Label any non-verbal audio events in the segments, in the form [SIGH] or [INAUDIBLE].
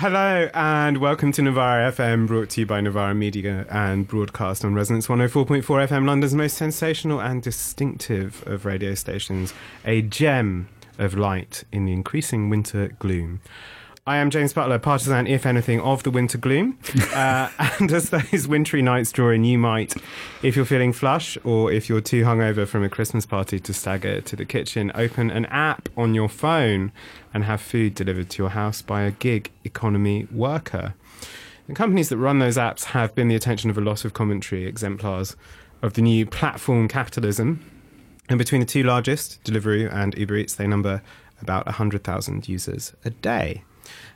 Hello and welcome to Novara FM, brought to you by Novara Media and broadcast on Resonance 104.4 FM, London's most sensational and distinctive of radio stations, a gem of light in the increasing winter gloom. I am James Butler, partisan, if anything, of the winter gloom. [LAUGHS] Uh, and as those wintry nights draw in, you might, if you're feeling flush or if you're too hungover from a Christmas party to stagger to the kitchen, open an app on your phone and have food delivered to your house by a gig economy worker. The companies that run those apps have been the attention of a lot of commentary exemplars of the new platform capitalism. And between the two largest, Deliveroo and Uber Eats, they number about 100,000 users a day.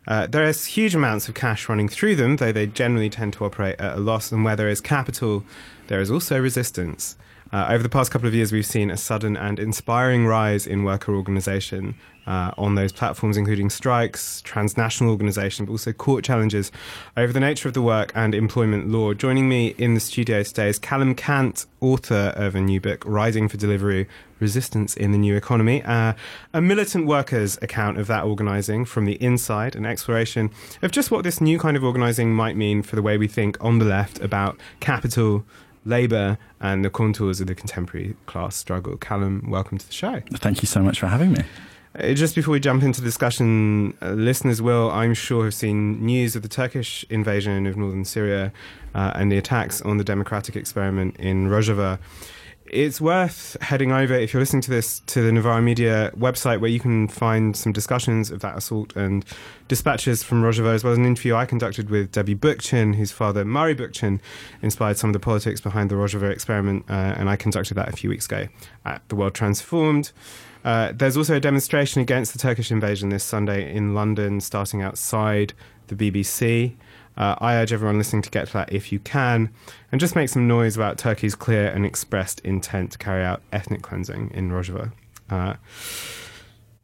Uh, there is huge amounts of cash running through them, though they generally tend to operate at a loss. And where there is capital, there is also resistance. Uh, over the past couple of years, we've seen a sudden and inspiring rise in worker organisation uh, on those platforms, including strikes, transnational organisation, but also court challenges over the nature of the work and employment law. Joining me in the studio today is Callum Cant, author of a new book, Riding for Deliveroo Resistance in the New Economy, uh, a militant workers' account of that organising from the inside, an exploration of just what this new kind of organising might mean for the way we think on the left about capital labour and the contours of the contemporary class struggle. Callum, welcome to the show. Thank you so much for having me. Uh, just before we jump into discussion, uh, listeners will, I'm sure, have seen news of the Turkish invasion of northern Syria uh, and the attacks on the democratic experiment in Rojava it's worth heading over if you're listening to this to the Novara Media website where you can find some discussions of that assault and dispatches from Rojava as well as an interview I conducted with Debbie Bookchin, whose father Murray Bookchin inspired some of the politics behind the Rojava experiment, uh, and I conducted that a few weeks ago at The World Transformed. Uh, there's also a demonstration against the Turkish invasion this Sunday in London, starting outside the BBC. Uh, I urge everyone listening to get to that if you can, and just make some noise about Turkey's clear and expressed intent to carry out ethnic cleansing in Rojava. Uh,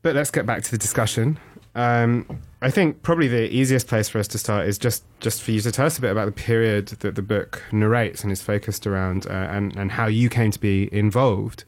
but let's get back to the discussion. Um, I think probably the easiest place for us to start is just, just for you to tell us a bit about the period that the book narrates and is focused around, uh, and, and how you came to be involved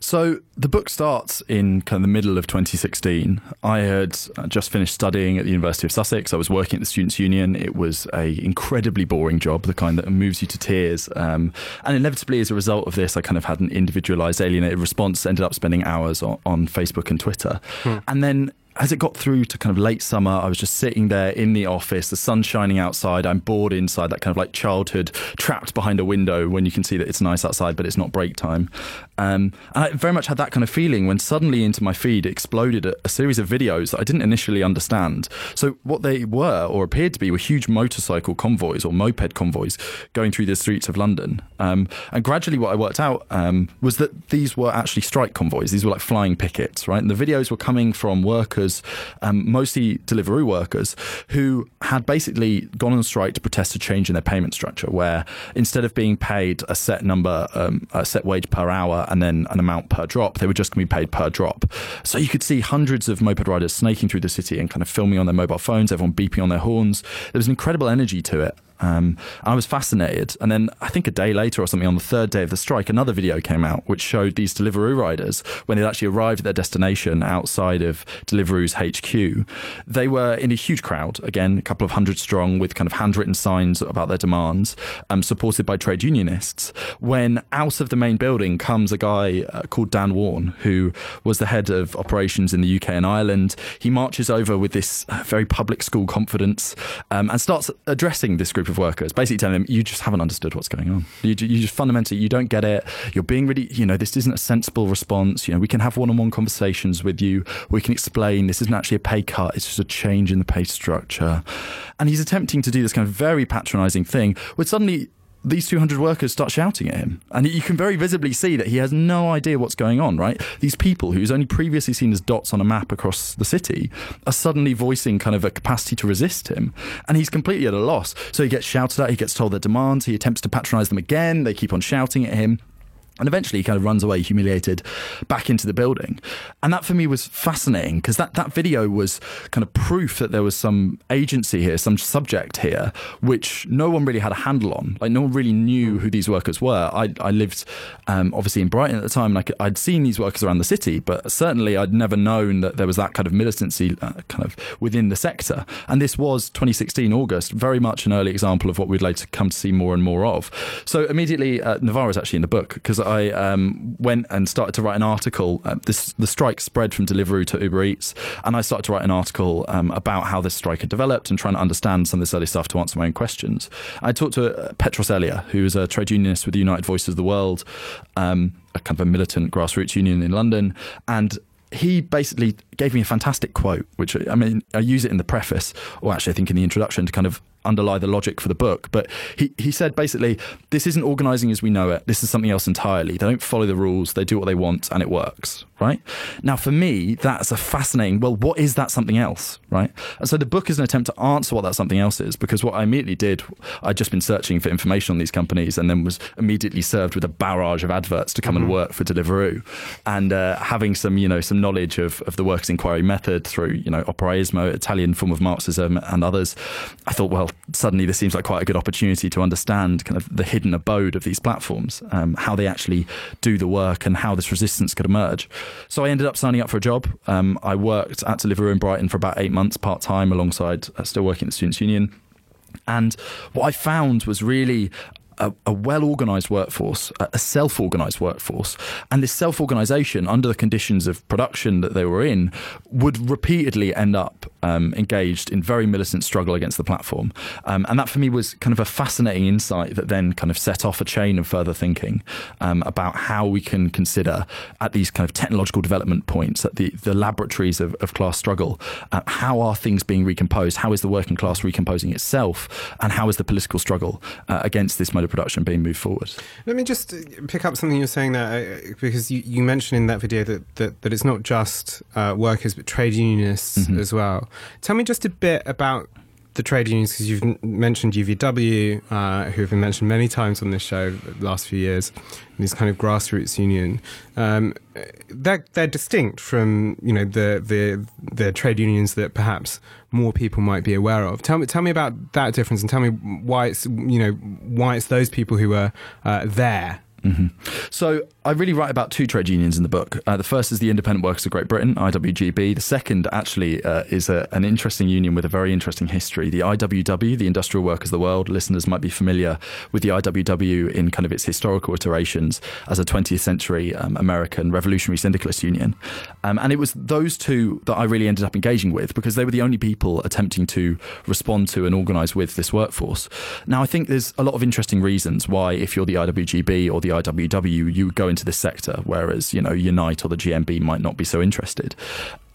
so the book starts in kind of the middle of 2016. I had just finished studying at the University of Sussex. I was working at the Students' Union. It was a incredibly boring job, the kind that moves you to tears. Um, and inevitably, as a result of this, I kind of had an individualized, alienated response. Ended up spending hours on, on Facebook and Twitter, hmm. and then as it got through to kind of late summer, I was just sitting there in the office, the sun shining outside. I'm bored inside, that kind of like childhood trapped behind a window when you can see that it's nice outside, but it's not break time. Um, and I very much had that kind of feeling when suddenly into my feed exploded a, a, series of videos that I didn't initially understand. So, what they were, or appeared to be, were huge motorcycle convoys or moped convoys going through the streets of London. Um, and gradually, what I worked out um, was that these were actually strike convoys. These were like flying pickets, right? And the videos were coming from workers um, mostly delivery workers, who had basically gone on strike to protest a change in their payment structure, where instead of being paid a set number, um, a set wage per hour, and then an amount per drop, they were just going to be paid per drop. So you could see hundreds of moped riders snaking through the city and kind of filming on their mobile phones, everyone beeping on their horns. There was an incredible energy to it. Um, I was fascinated. And then I think a day later or something, on the third day of the strike, another video came out which showed these Deliveroo riders when they'd actually arrived at their destination outside of Deliveroo's HQ. They were in a huge crowd, again, a couple of hundred strong, with kind of handwritten signs about their demands, um, supported by trade unionists. When out of the main building comes a guy uh, called Dan Warren, who was the head of operations in the UK and Ireland. He marches over with this uh, very public school confidence um, and starts addressing this group of workers, basically telling them, you just haven't understood what's going on. You, you just fundamentally, you don't get it. You're being really, you know, this isn't a sensible response. You know, we can have one on one conversations with you. We can explain this isn't actually a pay cut, it's just a change in the pay structure. And he's attempting to do this kind of very patronizing thing, which suddenly these 200 workers start shouting at him. And you can very visibly see that he has no idea what's going on, right? These people who's only previously seen as dots on a map across the city are suddenly voicing kind of a capacity to resist him. And he's completely at a loss. So he gets shouted at, he gets told their demands, he attempts to patronize them again, they keep on shouting at him. And eventually he kind of runs away humiliated back into the building. And that for me was fascinating because that, that video was kind of proof that there was some agency here, some subject here, which no one really had a handle on. Like no one really knew who these workers were. I, I lived um, obviously in Brighton at the time and I could, I'd seen these workers around the city, but certainly I'd never known that there was that kind of militancy uh, kind of within the sector. And this was 2016 August, very much an early example of what we'd later come to see more and more of. So immediately, uh, is actually in the book because I um, went and started to write an article. Uh, this, the strike spread from Deliveroo to Uber Eats, and I started to write an article um, about how this strike had developed and trying to understand some of this early stuff to answer my own questions. I talked to uh, Petros Elia, who is a trade unionist with the United Voices of the World, um, a kind of a militant grassroots union in London, and he basically gave me a fantastic quote, which I mean, I use it in the preface, or actually, I think in the introduction to kind of underlie the logic for the book. But he, he said basically, this isn't organizing as we know it. This is something else entirely. They don't follow the rules, they do what they want, and it works, right? Now, for me, that's a fascinating, well, what is that something else, right? And so the book is an attempt to answer what that something else is, because what I immediately did, I'd just been searching for information on these companies and then was immediately served with a barrage of adverts to come mm-hmm. and work for Deliveroo. And uh, having some, you know, some knowledge of, of the workers' inquiry method through, you know, operaismo, Italian form of Marxism and others, I thought, well, suddenly this seems like quite a good opportunity to understand kind of the hidden abode of these platforms, um, how they actually do the work, and how this resistance could emerge. So I ended up signing up for a job. Um, I worked at Deliveroo in Brighton for about eight months part time, alongside uh, still working at the Students' Union. And what I found was really a, a well organized workforce, a self organized workforce. And this self organization, under the conditions of production that they were in, would repeatedly end up um, engaged in very militant struggle against the platform. Um, and that for me was kind of a fascinating insight that then kind of set off a chain of further thinking um, about how we can consider at these kind of technological development points, at the, the laboratories of, of class struggle, uh, how are things being recomposed? How is the working class recomposing itself? And how is the political struggle uh, against this mode of production being moved forward? Let me just pick up something you're saying there, uh, because you, you mentioned in that video that, that, that it's not just uh, workers, but trade unionists mm-hmm. as well. Tell me just a bit about the trade unions because you've mentioned UVW, uh, who have been mentioned many times on this show the last few years. This kind of grassroots union, um, they're they're distinct from you know the the the trade unions that perhaps more people might be aware of. Tell me tell me about that difference and tell me why it's you know why it's those people who are uh, there Mm-hmm. So I really write about two trade unions in the book. Uh, the first is the Independent Workers of Great Britain, IWGB. The second actually uh, is a, an interesting union with a very interesting history. The IWW, the Industrial Workers of the World. Listeners might be familiar with the IWW in kind of its historical iterations as a 20th century um, American revolutionary syndicalist union. Um, and it was those two that I really ended up engaging with because they were the only people attempting to respond to and organise with this workforce. Now I think there's a lot of interesting reasons why, if you're the IWGB or the IWW, you go into this sector, whereas you know Unite or the GMB might not be so interested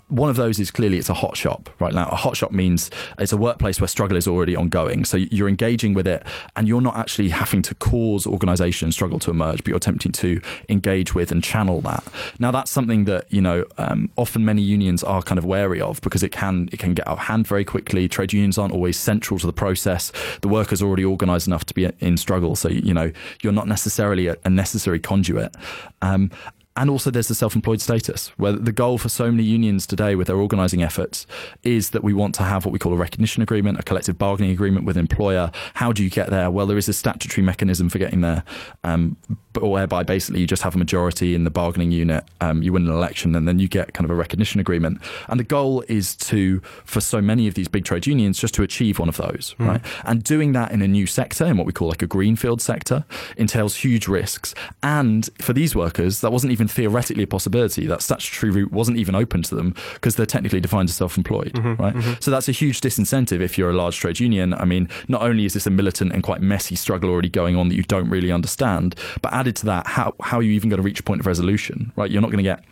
one of those is clearly it's a hot shop right now. A hot shop means it's a workplace where struggle is already ongoing. So you're engaging with it and you're not actually having to cause organization struggle to emerge, but you're attempting to engage with and channel that. Now that's something that, you know, um, often many unions are kind of wary of because it can it can get out of hand very quickly. Trade unions aren't always central to the process. The workers already organized enough to be in struggle. So, you know, you're not necessarily a, a necessary conduit. Um, and also, there's the self employed status, where the goal for so many unions today with their organising efforts is that we want to have what we call a recognition agreement, a collective bargaining agreement with employer. How do you get there? Well, there is a statutory mechanism for getting there, um, whereby basically you just have a majority in the bargaining unit, um, you win an election, and then you get kind of a recognition agreement. And the goal is to, for so many of these big trade unions, just to achieve one of those, mm. right? And doing that in a new sector, in what we call like a greenfield sector, entails huge risks. And for these workers, that wasn't even even theoretically a possibility. That statutory route wasn't even open to them because they're technically defined as self-employed, mm-hmm, right? Mm-hmm. So that's a huge disincentive if you're a large trade union. I mean, not only is this a militant and quite messy struggle already going on that you don't really understand, but added to that, how how are you even going to reach a point of resolution, right? You're not going to get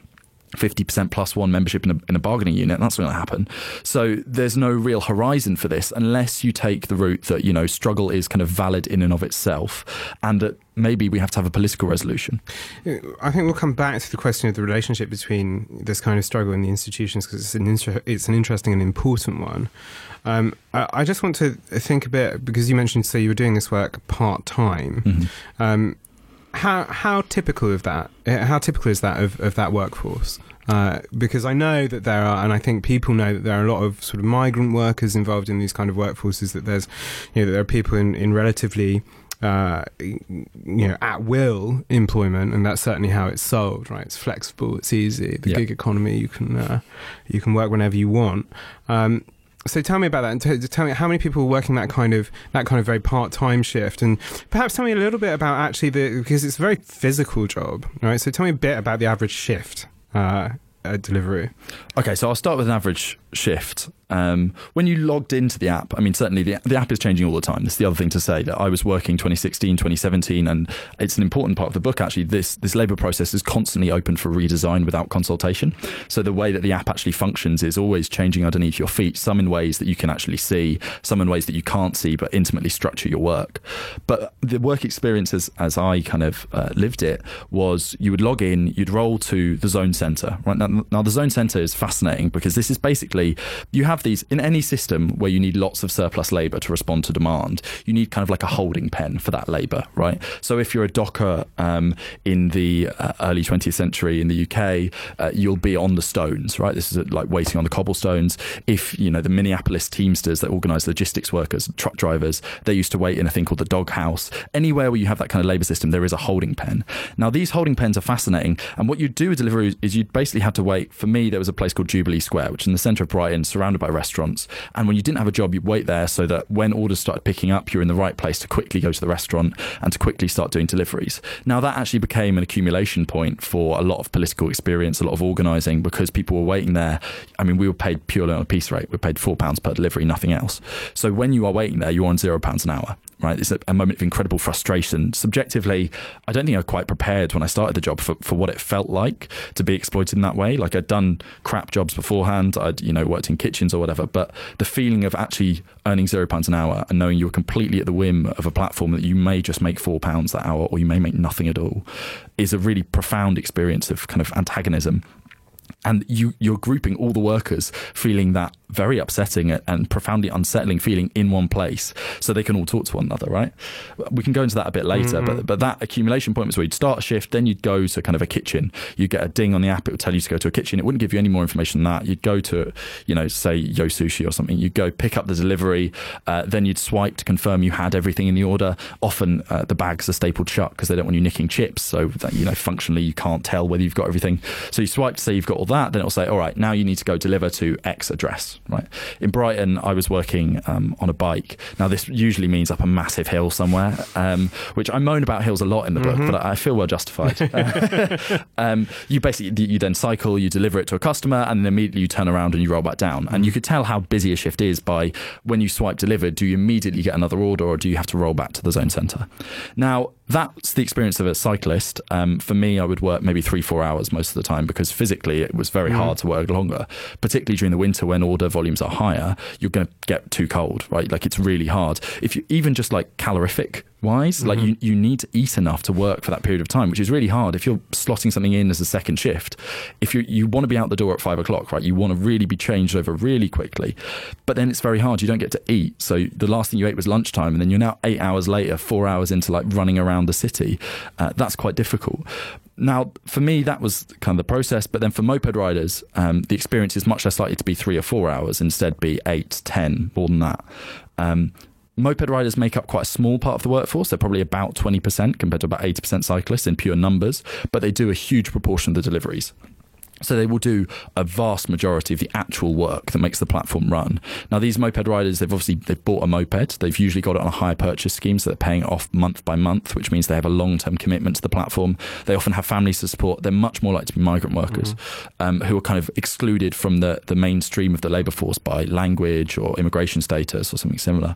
50% plus one membership in a, in a bargaining unit. That's not going to happen. So there's no real horizon for this unless you take the route that, you know, struggle is kind of valid in and of itself and that maybe we have to have a political resolution. I think we'll come back to the question of the relationship between this kind of struggle and the institutions because it's an, inter- it's an interesting and important one. Um, I, I, just want to think a bit because you mentioned, so you were doing this work part time. Mm-hmm. Um, how how typical of that? uh, How typical is that of, of that workforce? Uh, because I know that there are, and I think people know that there are a lot of sort of migrant workers involved in these kind of workforces. That there's, you know, that there are people in in relatively. Uh, you know, at will employment, and that's certainly how it's sold. Right, it's flexible, it's easy. The Yeah. gig economy, you can uh, you can work whenever you want. Um, so tell me about that, and t- tell me how many people are working that kind of that kind of very part time shift, and perhaps tell me a little bit about actually the because it's a very physical job, right? So tell me a bit about the average shift uh, at Deliveroo. Okay, so I'll start with an average shift. Um, when you logged into the app, I mean, certainly the, the app is changing all the time. That's the other thing to say that I was working 2016, 2017, and it's an important part of the book actually. This, this labour process is constantly open for redesign without consultation. So the way that the app actually functions is always changing underneath your feet, some in ways that you can actually see, some in ways that you can't see, but intimately structure your work. But the work experience as, as I kind of uh, lived it was you would log in, you'd roll to the zone center. Right now, now the zone center is fascinating because this is basically you have these in any system where you need lots of surplus labor to respond to demand. You need kind of like a holding pen for that labor, right? So if you're a docker um, in the uh, early 20th century in the UK, uh, you'll be on the stones, right? This is uh, like waiting on the cobblestones. If you know the Minneapolis Teamsters that organise logistics workers, truck drivers, they used to wait in a thing called the doghouse. Anywhere where you have that kind of labor system, there is a holding pen. Now these holding pens are fascinating, and what you do with Deliveroo is you basically had to wait. For me, there was a place called Jubilee Square, which is in the centre of Brighton, surrounded by restaurants. And when you didn't have a job, you'd wait there so that when orders started picking up, you're in the right place to quickly go to the restaurant and to quickly start doing deliveries. Now that actually became an accumulation point for a lot of political experience, a lot of organising, because people were waiting there. I mean, we were paid purely on a piece rate. We were paid four pounds per delivery, nothing else. So when you are waiting there, you're on zero pounds an hour right? It's a, moment of incredible frustration. Subjectively, I don't think I was quite prepared when I started the job for, for what it felt like to be exploited in that way. Like I'd done crap jobs beforehand, I'd you know worked in kitchens or whatever, but the feeling of actually earning zero pounds an hour and knowing you're completely at the whim of a platform that you may just make four pounds that hour or you may make nothing at all is a really profound experience of kind of antagonism and you you're grouping all the workers feeling that very upsetting and profoundly unsettling feeling in one place so they can all talk to one another right? We can go into that a bit later mm-hmm. but but that accumulation point was where you'd start a shift then you'd go to kind of a kitchen. You get a ding on the app it would tell you to go to a kitchen. It wouldn't give you any more information than that. You'd go to you know say yo sushi or something. You'd go pick up the delivery uh, then you'd swipe to confirm you had everything in the order. Often uh, the bags are stapled shut because they don't want you nicking chips so that you know functionally you can't tell whether you've got everything. So you swipe to say you've got all that then it'll say all right now you need to go deliver to x address right? In brighton i was working um, on a bike. Now this usually means up a massive hill somewhere um, which i moan about hills a lot in the book mm-hmm. but i feel well justified. [LAUGHS] Um, you basically you then cycle you deliver it to a customer and then immediately you turn around and you roll back down. And you could tell how busy a shift is by when you swipe delivered do you immediately get another order or do you have to roll back to the zone centre now that's the experience of a cyclist. Um, for me, I would work maybe three, four hours most of the time because physically it was very mm. hard to work longer, particularly during the winter when order volumes are higher. You're going to get too cold, right? Like it's really hard. If you even just like calorific wise. Mm-hmm. Like you, you need to eat enough to work for that period of time, which is really hard. If you're slotting something in as a second shift, if you you want to be out the door at five o'clock, right? You want to really be changed over really quickly, but then it's very hard. You don't get to eat. So the last thing you ate was lunchtime, and then you're now eight hours later, four hours into like running around the city. Uh, that's quite difficult. Now, for me, that was kind of the process. But then for moped riders, um, the experience is much less likely to be three or four hours, instead be eight, ten, more than that. Um, moped riders make up quite a small part of the workforce. They're probably about 20% compared to about 80% cyclists in pure numbers, but they do a huge proportion of the deliveries. So they will do a vast majority of the actual work that makes the platform run. Now these moped riders, they've obviously they've bought a moped. They've usually got it on a hire purchase scheme, so they're paying off month by month, which means they have a long term commitment to the platform. They often have families to support. They're much more likely to be migrant workers mm-hmm. um, who are kind of excluded from the the mainstream of the labour force by language or immigration status or something similar.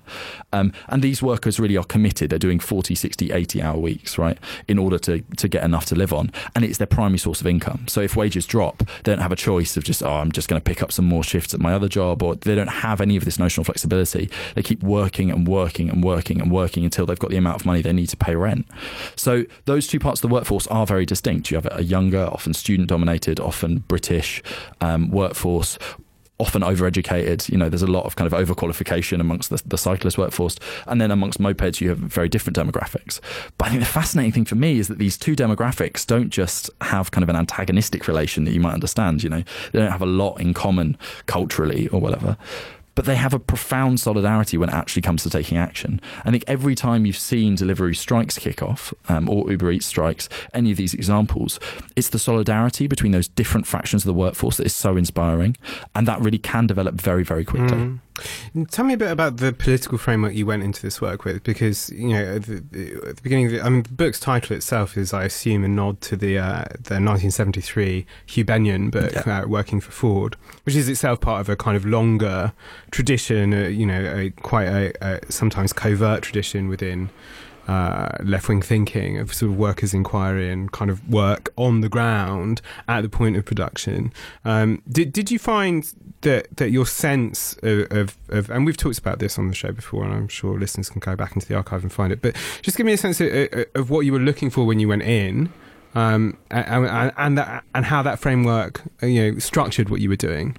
Um, and these workers really are committed. They're doing 40, 60, 80 hour weeks, right, in order to to get enough to live on, and it's their primary source of income. So if wages drop they don't have a choice of just, oh, I'm just going to pick up some more shifts at my other job, or they don't have any of this notional flexibility. They keep working and working and working and working until they've got the amount of money they need to pay rent. So those two parts of the workforce are very distinct. You have a younger, often student dominated, often British um, workforce often overeducated. You know, there's a lot of kind of overqualification amongst the, the cyclist workforce, and then amongst mopeds, you have very different demographics. But I think the fascinating thing for me is that these two demographics don't just have kind of an antagonistic relation that you might understand. You know, they don't have a lot in common culturally or whatever but they have a profound solidarity when it actually comes to taking action. I think every time you've seen delivery strikes kick off, um, or Uber Eats strikes, any of these examples, it's the solidarity between those different fractions of the workforce that is so inspiring, and that really can develop very, very quickly. Mm. Tell me a bit about the political framework you went into this work with, because you know at the, at the beginning of the, I mean, the book's title itself is, I assume, a nod to the uh, the 1973 Huw Beynon book, yeah. uh, Working for Ford, which is itself part of a kind of longer tradition, uh, you know, a, quite a, a sometimes covert tradition within uh, left wing thinking of sort of workers' inquiry and kind of work on the ground at the point of production. Um, did did you find that that your sense of, of, of, and we've talked about this on the show before, and I'm sure listeners can go back into the archive and find it. But just give me a sense of, of what you were looking for when you went in. Um, and and, that, and how that framework you know structured what you were doing.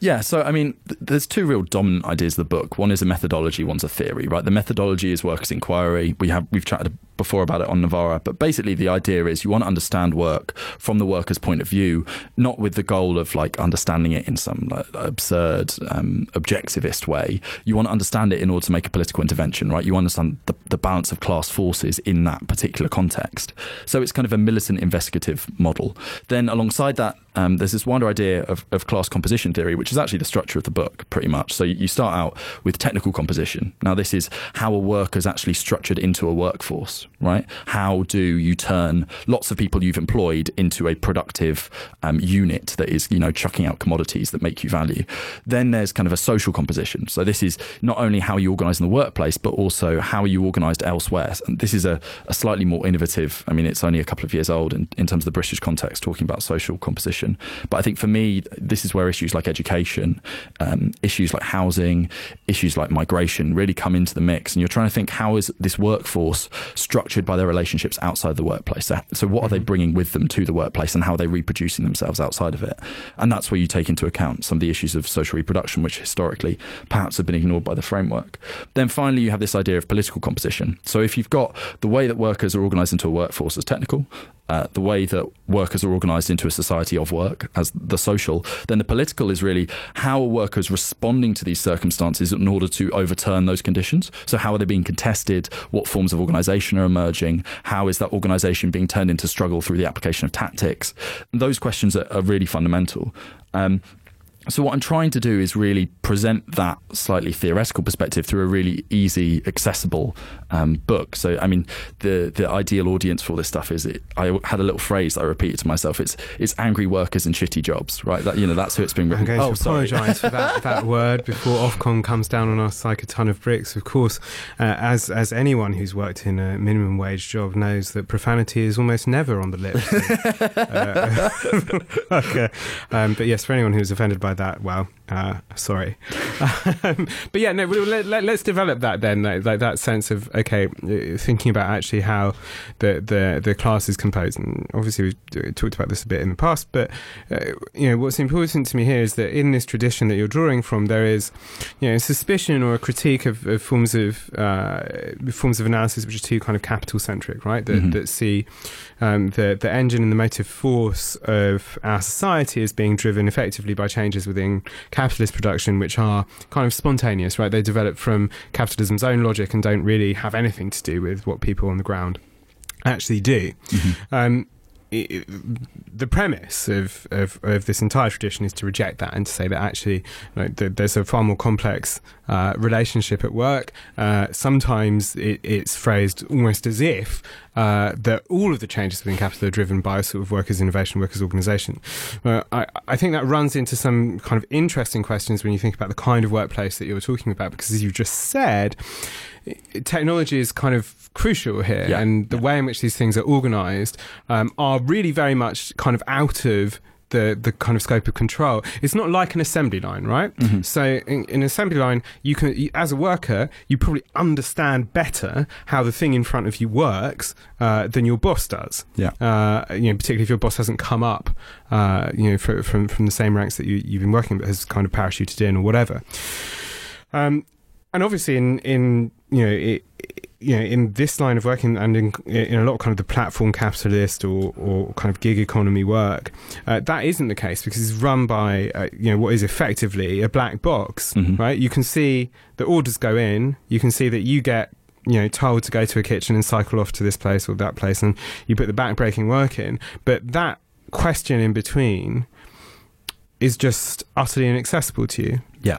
Yeah, so I mean, th- there's two real dominant ideas of the book. One is a methodology, one's a theory. Right, the methodology is workers' inquiry. We have we've chatted before about it on Novara, but basically the idea is you want to understand work from the worker's point of view, not with the goal of like understanding it in some like, absurd um, objectivist way. You want to understand it in order to make a political intervention, right? You understand the, the balance of class forces in that particular context. So it's kind of a militant investigative model. Then alongside that, um, there's this wider idea of, of, class composition theory, which is actually the structure of the book, pretty much. So you start out with technical composition. Now, this is how a worker is actually structured into a workforce, right? How do you turn lots of people you've employed into a productive um, unit that is, you know, chucking out commodities that make you value? Then there's kind of a social composition. So this is not only how you organise in the workplace, but also how you organised elsewhere. And this is a, a slightly more innovative. I mean, it's only a couple of years old in, in terms of the British context, talking about social composition but I think for me, this is where issues like education, um, issues like housing, issues like migration really come into the mix. And you're trying to think how is this workforce structured by their relationships outside the workplace? So, what are they mm-hmm. bringing with them to the workplace and how are they reproducing themselves outside of it? And that's where you take into account some of the issues of social reproduction, which historically perhaps have been ignored by the framework. Then finally, you have this idea of political composition. So if you've got the way that workers are organised into a workforce as technical, uh, the way that workers are organised into a society of work as the social, then the political is really how are workers responding to these circumstances in order to overturn those conditions? So, how are they being contested? What forms of organisation are emerging? How is that organisation being turned into struggle through the application of tactics? Those questions are, are really fundamental. Um, so what I'm trying to do is really present that slightly theoretical perspective through a really easy, accessible um, book. So I mean, the the ideal audience for this stuff is it, I had a little phrase I repeated to myself. It's it's angry workers and shitty jobs, right? That you know that's who it's been written. I'm going oh, to apologise for that, [LAUGHS] that word before Ofcom comes down on us like a ton of bricks. Of course, uh, as as anyone who's worked in a minimum wage job knows that profanity is almost never on the lips. uh, [LAUGHS] okay. um, but yes, for anyone who's offended by that, well, uh, sorry. [LAUGHS] Um, but yeah, no, let, us let, develop that then, like, like, that sense of, okay, uh, thinking about actually how the, the, the class is composed. And obviously, we've talked about this a bit in the past, but, uh, you know, what's important to me here is that in this tradition that you're drawing from, there is, you know, a suspicion or a critique of, of forms of uh, forms of analysis which are too kind of capital centric, right? That, mm-hmm. that see um, the, the engine and the motive force of our society is being driven effectively by changes within capitalist production, which are kind of spontaneous, right? They develop from capitalism's own logic and don't really have anything to do with what people on the ground actually do. Mm-hmm. Um, the premise of, of, of, this entire tradition is to reject that and to say that actually like, the, there's a far more complex uh, relationship at work. Uh, sometimes it, it's phrased almost as if uh, that all of the changes within capital are driven by sort of workers' innovation, workers' organisation. I, I think that runs into some kind of interesting questions when you think about the kind of workplace that you were talking about, because as you just said, technology is kind of crucial here, yeah. and the yeah. way in which these things are organised um, are really very much kind of out of the the kind of scope of control. It's not like an assembly line, right? Mm-hmm. So in, in an assembly line, you can, you, as a worker, you probably understand better how the thing in front of you works uh, than your boss does. Yeah. Uh, you know, particularly if your boss hasn't come up, uh, you know, fr- from from the same ranks that you, you've been working, but has kind of parachuted in or whatever. Um, and obviously, in in you know, it, you know, in this line of working and in, in a lot of kind of the platform capitalist or, or kind of gig economy work, uh, that isn't the case because it's run by uh, you know what is effectively a black box, Mhm. right? You can see the orders go in, you can see that you get you know told to go to a kitchen and cycle off to this place or that place, and you put the back-breaking work in, but that question in between is just utterly inaccessible to you. Yeah.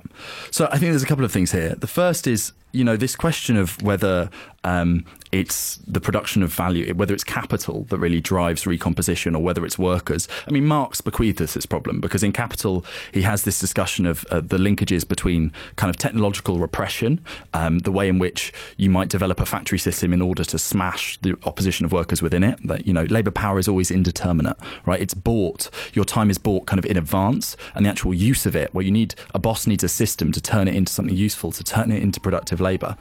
So I think there's a couple of things here. The first is, you know, this question of whether um, it's the production of value, whether it's capital that really drives recomposition or whether it's workers. I mean, Marx bequeathed us this problem because in Capital, he has this discussion of uh, the linkages between kind of technological repression, um, the way in which you might develop a factory system in order to smash the opposition of workers within it. That, you know, labour power is always indeterminate, right? It's bought, your time is bought kind of in advance, and the actual use of it, where you need, a boss needs a system to turn it into something useful, to turn it into productive labour.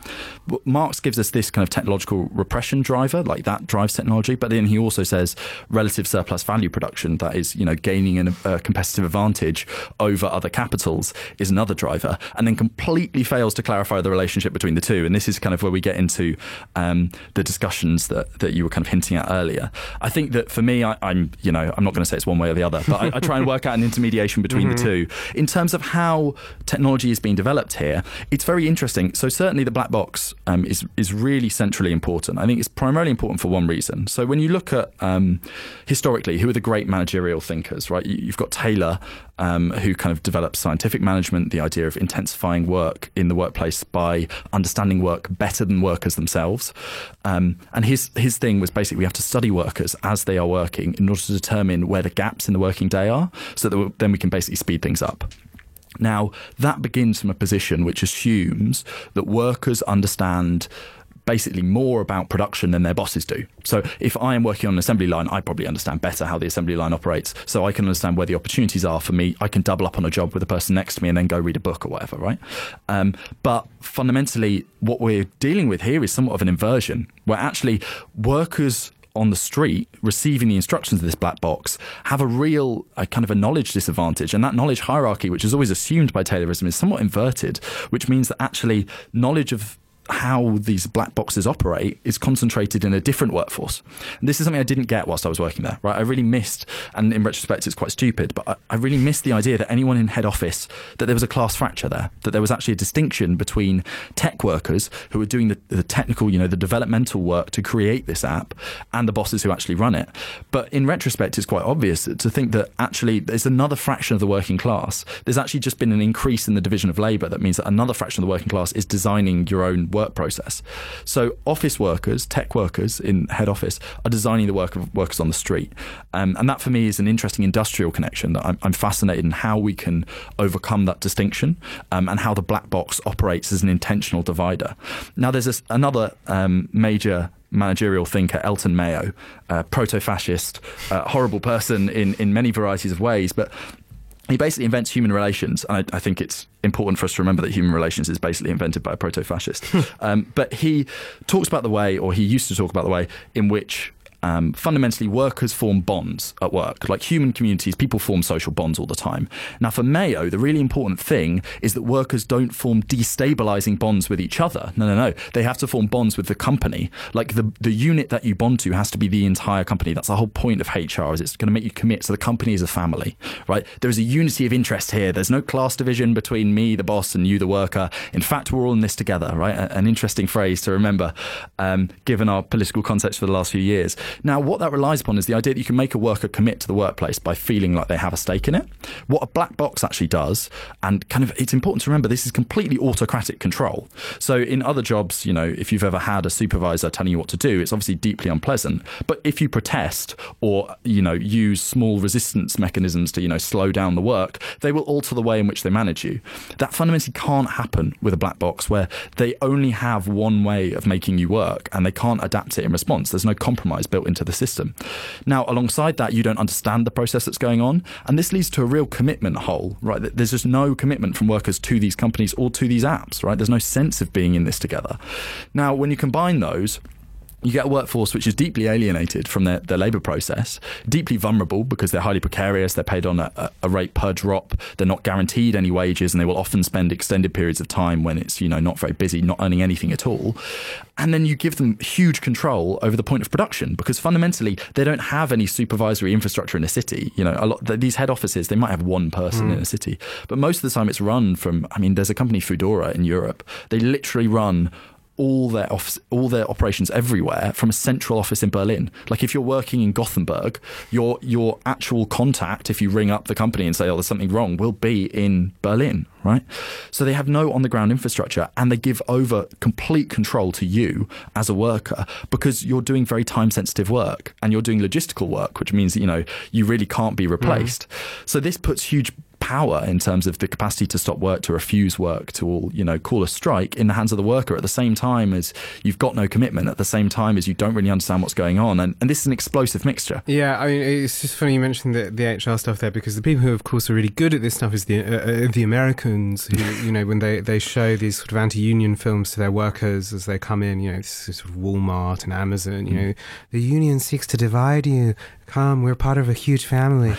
But Marx gives us this kind of technological repression driver, like that drives technology, but then he also says relative surplus value production, that is, you know, gaining an, a competitive advantage over other capitals is another driver, and then completely fails to clarify the relationship between the two. And this is kind of where we get into um, the discussions that, that you were kind of hinting at earlier. I think that for me, I, I'm, you know, I'm not going to say it's one way or the other, but I, I try and work out an intermediation between the two. In terms of how technology is being developed here, it's very interesting. So certainly the black box um, is is really centrally important. I think it's primarily important for one reason. So when you look at um, historically, who are the great managerial thinkers, right? You, you've got Taylor, um, who kind of developed scientific management, the idea of intensifying work in the workplace by understanding work better than workers themselves. Um, and his his thing was basically we have to study workers as they are working in order to determine where the gaps in the working day are, so that then we can basically speed things up. Now, that begins from a position which assumes that workers understand basically more about production than their bosses do. So if I am working on an assembly line, I probably understand better how the assembly line operates. So I can understand where the opportunities are for me. I can double up on a job with the person next to me and then go read a book or whatever, right? Um, but fundamentally, what we're dealing with here is somewhat of an inversion where actually workers on the street receiving the instructions of this black box have a real a kind of a knowledge disadvantage. And that knowledge hierarchy which is always assumed by taylorism is somewhat inverted which means that actually knowledge of how these black boxes operate is concentrated in a different workforce. And this is something I didn't get whilst I was working there, right? I really missed, and in retrospect, it's quite stupid, but I, I really missed the idea that anyone in head office, that there was a class fracture there, that there was actually a distinction between tech workers who were doing the, the technical, you know, the developmental work to create this app and the bosses who actually run it. But in retrospect, it's quite obvious to think that actually there's another fraction of the working class. There's actually just been an increase in the division of labour that means that another fraction of the working class is designing your own work process. So office workers, tech workers in head office are designing the work of workers on the street. Um, and that for me is an interesting industrial connection that I'm, I'm fascinated in how we can overcome that distinction um, and how the black box operates as an intentional divider. Now there's this, another um, major managerial thinker, Elton Mayo, proto fascist, uh, horrible person in, in many varieties of ways, but he basically invents human relations. And I, I, think it's important for us to remember that human relations is basically invented by a proto fascist. [LAUGHS] um, but he talks about the way, or he used to talk about the way, in which um, fundamentally workers form bonds at work. Like human communities, people form social bonds all the time. Now, for Mayo, the really important thing is that workers don't form destabilizing bonds with each other. No, no, no. They have to form bonds with the company. Like the, the unit that you bond to has to be the entire company. That's the whole point of HR is it's going to make you commit. So the company is a family, right? There's a unity of interest here. There's no class division between me, the boss, and you, the worker. In fact, we're all in this together, right? An interesting phrase to remember, um, given our political context for the last few years. Now, what that relies upon is the idea that you can make a worker commit to the workplace by feeling like they have a stake in it. What a black box actually does, and kind of it's important to remember this is completely autocratic control. So, in other jobs, you know, if you've ever had a supervisor telling you what to do, it's obviously deeply unpleasant. But if you protest or, you know, use small resistance mechanisms to, you know, slow down the work, they will alter the way in which they manage you. That fundamentally can't happen with a black box where they only have one way of making you work and they can't adapt it in response. There's no compromise built built into the system. Now, alongside that, you don't understand the process that's going on, and this leads to a real commitment hole, right? There's just no commitment from workers to these companies or to these apps, right? There's no sense of being in this together. Now, when you combine those, you get a workforce which is deeply alienated from their, their labour process, deeply vulnerable because they're highly precarious, they're paid on a, a, rate per drop, they're not guaranteed any wages, and they will often spend extended periods of time when it's, you know, not very busy, not earning anything at all. And then you give them huge control over the point of production because fundamentally they don't have any supervisory infrastructure in a city. You know, a lot these head offices, they might have one person mm. in a city, but most of the time it's run from I mean, there's a company Foodora in Europe. They literally run all their office, all their operations everywhere from a central office in Berlin. Like if you're working in Gothenburg, your your actual contact, if you ring up the company and say, "Oh, there's something wrong," will be in Berlin, right? So they have no on the ground infrastructure, and they give over complete control to you as a worker because you're doing very time sensitive work and you're doing logistical work, which means you know you really can't be replaced. Mm. So this puts huge power in terms of the capacity to stop work, to refuse work, to all, you know, call a strike in the hands of the worker at the same time as you've got no commitment, at the same time as you don't really understand what's going on. And, and this is an explosive mixture. Yeah, I mean, it's just funny you mentioned the, the HR stuff there because the people who, of course, are really good at this stuff is the uh, uh the Americans who, [LAUGHS] you know, when they, they show these sort of anti union films to their workers as they come in, you know, sort of Walmart and Amazon, you mm. know, the union seeks to divide you come, we're part of a huge family.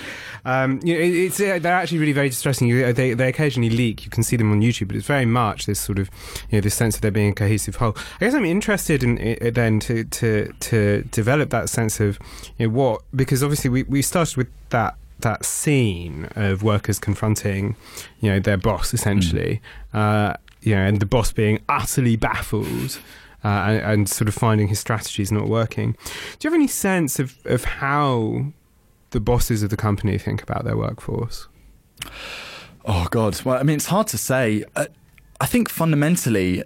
Um, you know, it, it's uh, they're actually really very distressing. You, they they occasionally leak. You can see them on YouTube, but it's very much this sort of you know this sense of there being a cohesive whole. I guess I'm interested in, in then to to to develop that sense of you know what because obviously we we started with that that scene of workers confronting, you know, their boss essentially, mm. uh, you know, and the boss being utterly baffled uh, and, and, sort of finding his strategies not working. Do you have any sense of, of how the bosses of the company think about their workforce? Oh God! Well, I mean, it's hard to say. Uh, I think fundamentally,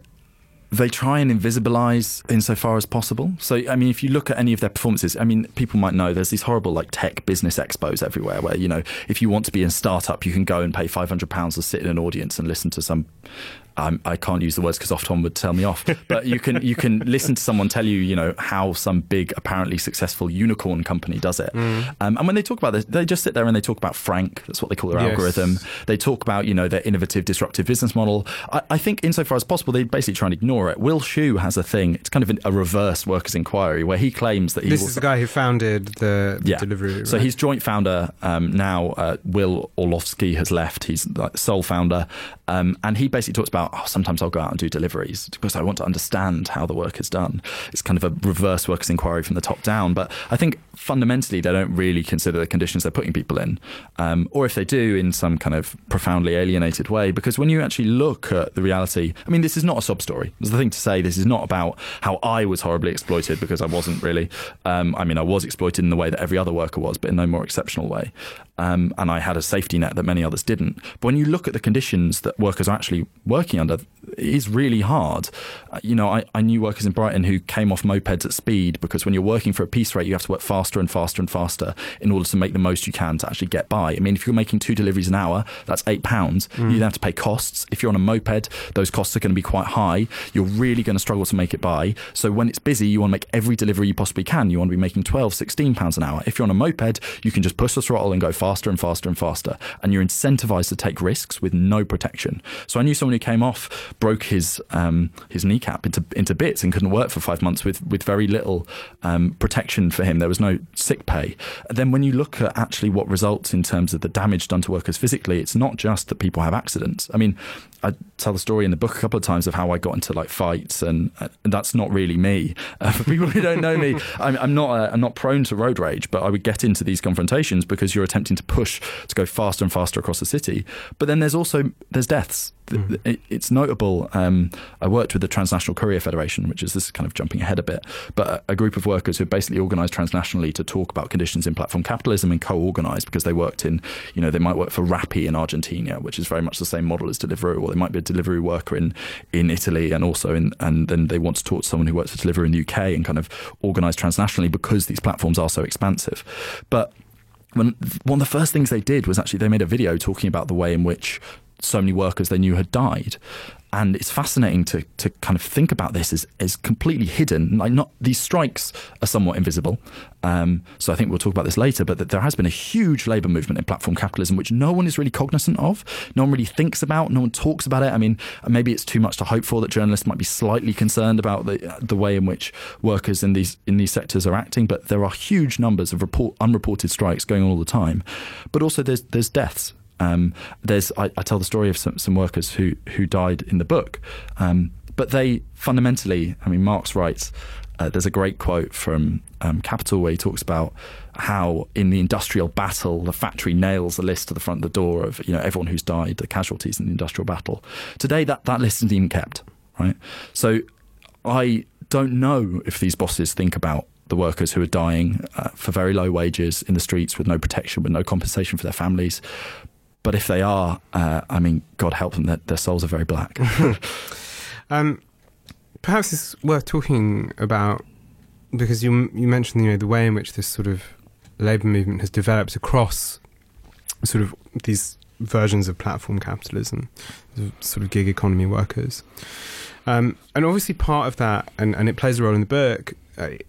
they try and invisibilize insofar as possible. So, I mean, if you look at any of their performances, I mean, people might know there's these horrible like tech business expos everywhere where, you know, if you want to be in startup, you can go and pay £500 to sit in an audience and listen to some um, I can't use the words because Ofcom would tell me off. But you can you can listen to someone tell you you know how some big apparently successful unicorn company does it. Mm. Um, and when they talk about this, they just sit there and they talk about Frank. That's what they call their yes. algorithm. They talk about you know their innovative disruptive business model. I, I, think insofar as possible, they basically try and ignore it. Will Shu has a thing. It's kind of a reverse workers' inquiry where he claims that he this is the guy who founded the, the yeah. delivery. Right? So he's joint founder um, now. Uh, Will Orlovsky has left. He's like sole founder, um, and he basically talks about oh, sometimes I'll go out and do deliveries because I want to understand how the work is done. It's kind of a reverse workers inquiry from the top down. But I think fundamentally they don't really consider the conditions they're putting people in, um, or if they do, in some kind of profoundly alienated way. Because when you actually look at the reality, I mean, this is not a sob story. There's the thing to say. This is not about how I was horribly exploited because I wasn't really. Um, I mean, I was exploited in the way that every other worker was, but in no more exceptional way. Um, and I had a safety net that many others didn't. But when you look at the conditions that workers are actually working under, it is really hard. Uh, you know, I, I knew workers in Brighton who came off mopeds at speed because when you're working for a piece rate, you have to work faster and faster and faster in order to make the most you can to actually get by. I mean, if you're making two deliveries an hour, that's eight pounds. Mm. You then have to pay costs. If you're on a moped, those costs are going to be quite high. You're really going to struggle to make it by. So when it's busy, you want to make every delivery you possibly can. You want to be making 12, 16 pounds an hour. If you're on a moped, you can just push the throttle and go faster and faster and faster. And you're incentivized to take risks with no protection. So I knew someone who came off, broke his um, his kneecap into into bits and couldn't work for five months with with very little um, protection for him. There was no sick pay. Then when you look at actually what results in terms of the damage done to workers physically, it's not just that people have accidents. I mean, I tell the story in the book a couple of times of how I got into like fights, and, and that's not really me. [LAUGHS] Uh, for people who don't know me, [LAUGHS] I'm, I'm not uh, I'm not prone to road rage, but I would get into these confrontations because you're attempting to push to go faster and faster across the city. But then there's also there's deaths. Mm. It's notable. Um, I worked with the Transnational Courier Federation, which is this is kind of jumping ahead a bit, but a group of workers who basically organised transnationally to talk about conditions in platform capitalism and co-organised because they worked in, you know, they might work for Rappi in Argentina, which is very much the same model as Deliveroo, or they might be a delivery worker in in Italy and also in, and then they want to talk to someone who works for Deliveroo in the UK and kind of organise transnationally because these platforms are so expansive, but when one of the first things they did was actually they made a video talking about the way in which so many workers they knew had died. And it's fascinating to, to kind of think about this as, as completely hidden. Like not these strikes are somewhat invisible. Um, so I think we'll talk about this later. But that there has been a huge labour movement in platform capitalism, which no one is really cognizant of. No one really thinks about. No one talks about it. I mean, maybe it's too much to hope for that journalists might be slightly concerned about the the way in which workers in these in these sectors are acting. But there are huge numbers of report, unreported strikes going on all the time. But also there's there's deaths um, there's I, I, tell the story of some, some workers who who died in the book, um, but they fundamentally, I mean, Marx writes. Uh, there's a great quote from um, Capital where he talks about how in the industrial battle the factory nails a list to the front of the door of you know everyone who's died, the casualties in the industrial battle. Today that that list isn't even kept, right? So I don't know if these bosses think about the workers who are dying uh, for very low wages in the streets with no protection, with no compensation for their families. But if they are, uh, I mean, God help them, their, their souls are very black. [LAUGHS] [LAUGHS] um, perhaps it's worth talking about because you you mentioned you know the way in which this sort of labour movement has developed across sort of these versions of platform capitalism, sort of gig economy workers. Um, and obviously, part of that, and, and it plays a role in the book,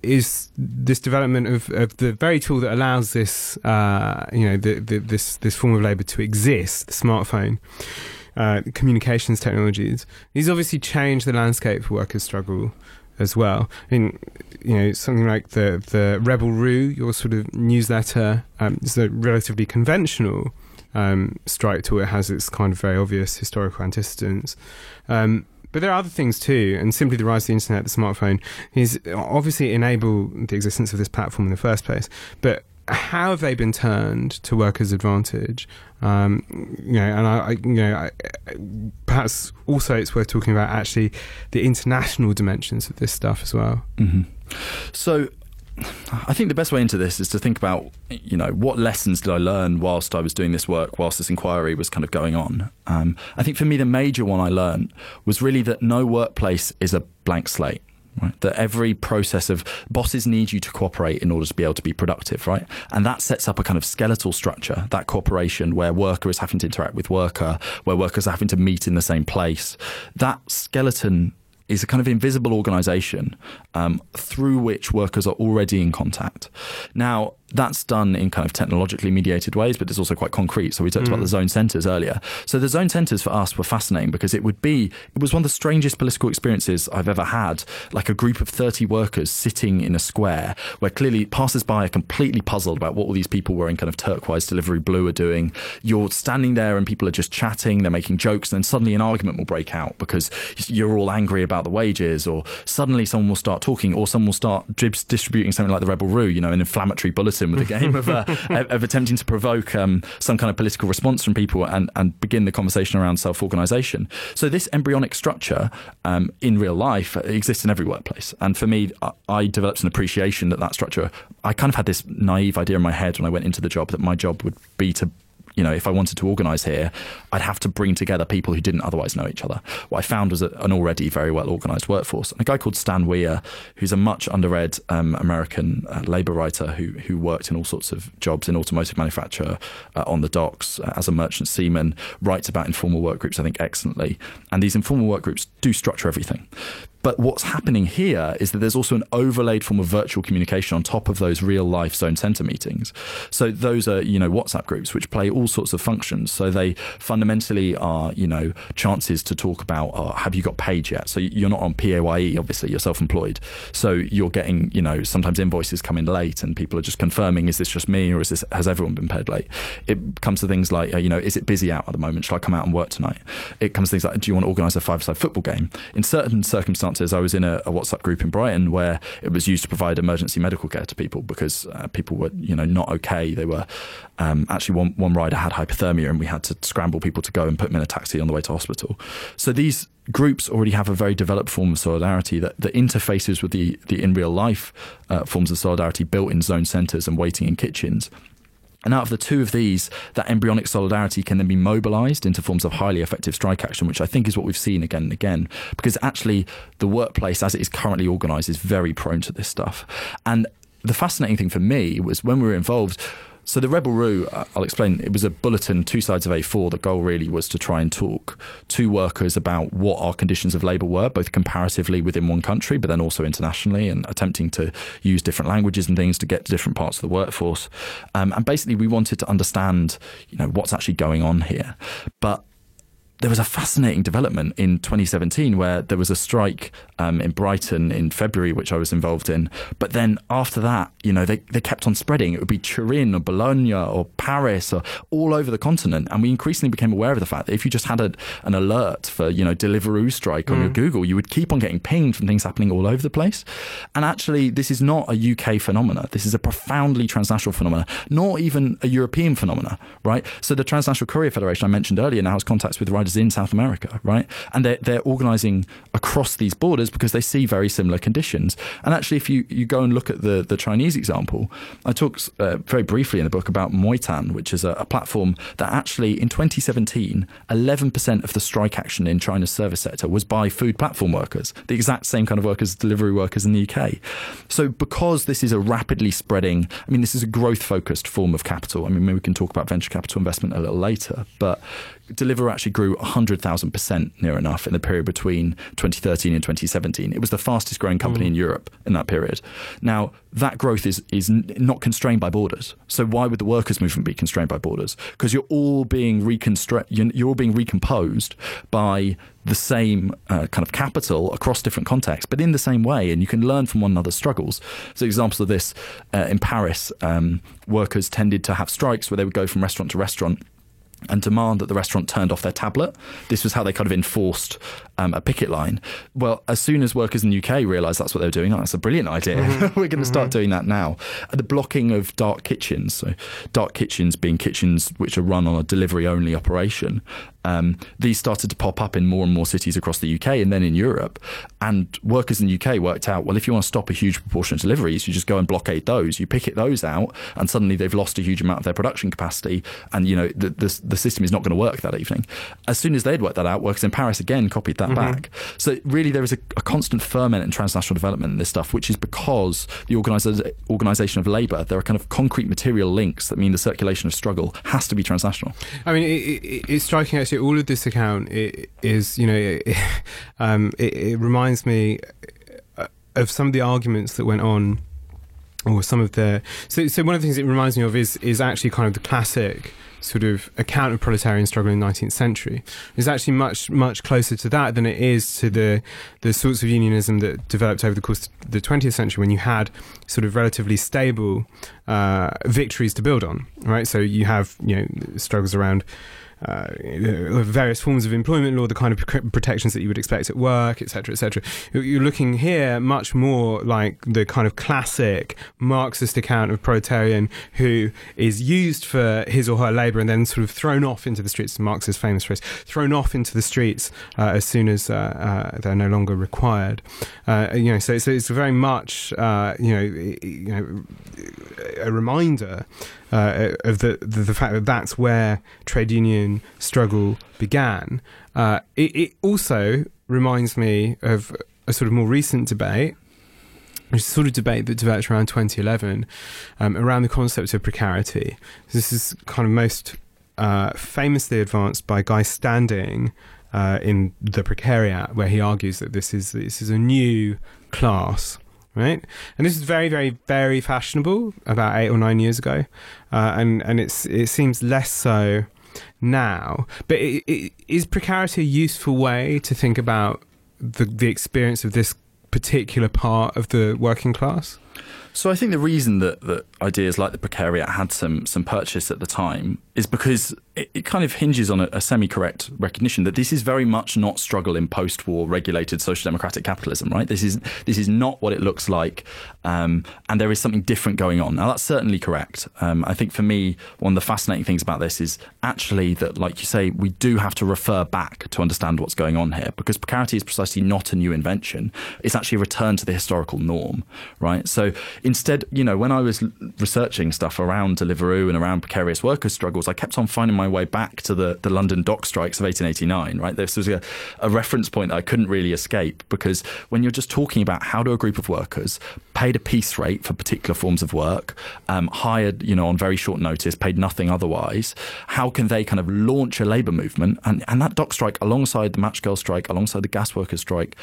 is this development of, of the very tool that allows this, uh, you know, the, the, this this form of labour to exist, the smartphone. Uh, communications technologies. These obviously change the landscape for workers' struggle as well. I mean, you know, something like the the Rebel Roo, your sort of newsletter, um, is a relatively conventional um, strike tool. It has its kind of very obvious historical antecedents. Um, but there are other things too, and simply the rise of the internet, the smartphone, is obviously enable the existence of this platform in the first place. But how have they been turned to workers' advantage? Um, you know, and I, I you know, I, perhaps also it's worth talking about actually the international dimensions of this stuff as well. Mm-hmm. So, I think the best way into this is to think about, you know, what lessons did I learn whilst I was doing this work, whilst this inquiry was kind of going on. Um, I think for me, the major one I learned was really that no workplace is a blank slate. Right? That every process of bosses need you to cooperate in order to be able to be productive, right? And that sets up a kind of skeletal structure, that cooperation where worker is having to interact with worker, where workers are having to meet in the same place. That skeleton is a kind of invisible organization um, through which workers are already in contact. Now, that's done in kind of technologically mediated ways, but it's also quite concrete. So we talked mm. about the zone centres earlier. So the zone centres for us were fascinating because it would be it was one of the strangest political experiences I've ever had. Like a group of thirty workers sitting in a square where clearly passers-by are completely puzzled about what all these people wearing kind of turquoise delivery blue are doing. You're standing there and people are just chatting, they're making jokes, and then suddenly an argument will break out because you're all angry about the wages, or suddenly someone will start talking, or someone will start distributing something like the Rebel Roo, you know, an inflammatory bulletin with the game of, uh, [LAUGHS] of attempting to provoke um, some kind of political response from people and, and begin the conversation around self organisation. So, this embryonic structure um, in real life exists in every workplace. And for me, I, I developed an appreciation that that structure, I kind of had this naive idea in my head when I went into the job that my job would be to you know, if I wanted to organise here, I'd have to bring together people who didn't otherwise know each other. What I found was an already very well organised workforce. And a guy called Stan Weir, who's a much underread um, American uh, labour writer who who worked in all sorts of jobs in automotive manufacture uh, on the docks uh, as a merchant seaman, writes about informal work groups, I think, excellently. And these informal work groups do structure everything. But what's happening here is that there's also an overlaid form of virtual communication on top of those real life zone center meetings. So those are, you know, WhatsApp groups which play all sorts of functions. So they fundamentally are, you know, chances to talk about oh, have you got paid yet? So you're not on PAYE, obviously, you're self employed. So you're getting, you know, sometimes invoices come in late and people are just confirming is this just me or is this has everyone been paid late? It comes to things like, uh, you know, is it busy out at the moment? Shall I come out and work tonight? It comes to things like, do you want to organize a five side football game? In certain circumstances, circumstances, I was in a, a, WhatsApp group in Brighton where it was used to provide emergency medical care to people because uh, people were, you know, not okay. They were um, actually one one rider had hypothermia, and we had to scramble people to go and put them in a taxi on the way to hospital. So these groups already have a very developed form of solidarity that, that interfaces with the the in real life uh, forms of solidarity built in zone centres and waiting in kitchens. And out of the two of these, that embryonic solidarity can then be mobilized into forms of highly effective strike action, which I think is what we've seen again and again. Because actually, the workplace as it is currently organized is very prone to this stuff. And the fascinating thing for me was when we were involved, So the Rebel Roo, I'll explain. It was a bulletin, two sides of A4. The goal really was to try and talk to workers about what our conditions of labour were, both comparatively within one country, but then also internationally, and attempting to use different languages and things to get to different parts of the workforce. Um, and basically, we wanted to understand, you know, what's actually going on here. But there was a fascinating development in 2017 where there was a strike um, in Brighton in February, which I was involved in. But then after that, you know, they, they kept on spreading. It would be Turin or Bologna or Paris or all over the continent. And we increasingly became aware of the fact that if you just had a, an alert for, you know, Deliveroo strike on mm. your Google, you would keep on getting pinged from things happening all over the place. And actually, this is not a UK phenomena. This is a profoundly transnational phenomena, not even a European phenomena, right? So the Transnational Courier Federation I mentioned earlier now has contacts with riders in South America, right? And they're, they're organising across these borders because they see very similar conditions. And actually, if you, you go and look at the, the Chinese example, I talk uh, very briefly in the book about Meituan, which is a, a platform that actually in 2017, 11% of the strike action in China's service sector was by food platform workers, the exact same kind of workers, as delivery workers in the UK. So because this is a rapidly spreading, I mean, this is a growth focused form of capital. I mean, maybe we can talk about venture capital investment a little later, but Deliveroo actually grew 100,000% near enough in the period between 2013 and 2017. It was the fastest growing company mm. in Europe in that period. Now, that growth is, is not constrained by borders. So why would the workers' movement be constrained by borders? Because you're all being reconstru- you're all being recomposed by the same uh, kind of capital across different contexts, but in the same way, and you can learn from one another's struggles. So, examples of this uh, in Paris, um, workers tended to have strikes where they would go from restaurant to restaurant and demand that the restaurant turned off their tablet. This was how they kind of enforced um, a picket line. Well, as soon as workers in the UK realised that's what they were doing, oh, that's a brilliant idea. Mm-hmm. [LAUGHS] we're going to mm-hmm. start doing that now. the blocking of dark kitchens, so dark kitchens being kitchens which are run on a delivery only operation, um, these started to pop up in more and more cities across the UK and then in Europe. And workers in the UK worked out, well, if you want to stop a huge proportion of deliveries, you just go and blockade those. You picket those out, and suddenly they've lost a huge amount of their production capacity, and you know the the, the system is not going to work that evening. As soon as they'd worked that out, workers in Paris again copied that mm-hmm. back. So really, there is a, a, constant ferment in transnational development in this stuff, which is because the organisation of labour, there are kind of concrete material links that mean the circulation of struggle has to be transnational. I mean, it, it, it's striking actually all of this account is, you know, it, [LAUGHS] um, it, it reminds me uh, of some of the arguments that went on or some of the so so one of the things it reminds me of is is actually kind of the classic sort of account of proletarian struggle in the 19th century. Is actually much much closer to that than it is to the the sorts of unionism that developed over the course of the 20th century when you had sort of relatively stable uh, victories to build on right? So you have you know struggles around uh, various forms of employment law, the kind of protections that you would expect at work, etc., etc. You're looking here much more like the kind of classic Marxist account of proletarian who is used for his or her labour and then sort of thrown off into the streets. Marx's famous phrase: thrown off into the streets uh, as soon as uh, uh they're no longer required. Uh, you know, so, so it's very much uh, you know, you know a reminder uh, of the, the, the fact that that's where trade union struggle began. Uh, it, it, also reminds me of a sort of more recent debate. Which is sort of debate that developed around 2011 um, around the concept of precarity. This is kind of most uh, famously advanced by Guy Standing uh, in the Precariat, where he argues that this is this is a new class right? And this is very, very, very fashionable about eight or nine years ago, uh, and and it's it seems less so now. But it, it, is precarity a useful way to think about the the experience of this particular part of the working class? So I think the reason that, that ideas like the precariat had some some purchase at the time is because it, it kind of hinges on a, a semi-correct recognition that this is very much not struggle in post-war regulated social democratic capitalism, right? This is this is not what it looks like, um, and there is something different going on. Now that's certainly correct. Um, I think for me, one of the fascinating things about this is actually that, like you say, we do have to refer back to understand what's going on here because precarity is precisely not a new invention. It's actually a return to the historical norm, right? So instead, you know, when I was researching stuff around Deliveroo and around precarious workers' struggles, I kept on finding my way back to the, the London dock strikes of 1889, right? This was a, a reference point that I couldn't really escape because when you're just talking about how do a group of workers paid a piece rate for particular forms of work, um, hired, you know, on very short notice, paid nothing otherwise, how can they kind of launch a labour movement? And, and that dock strike, alongside the match girl strike, alongside the gas workers strike,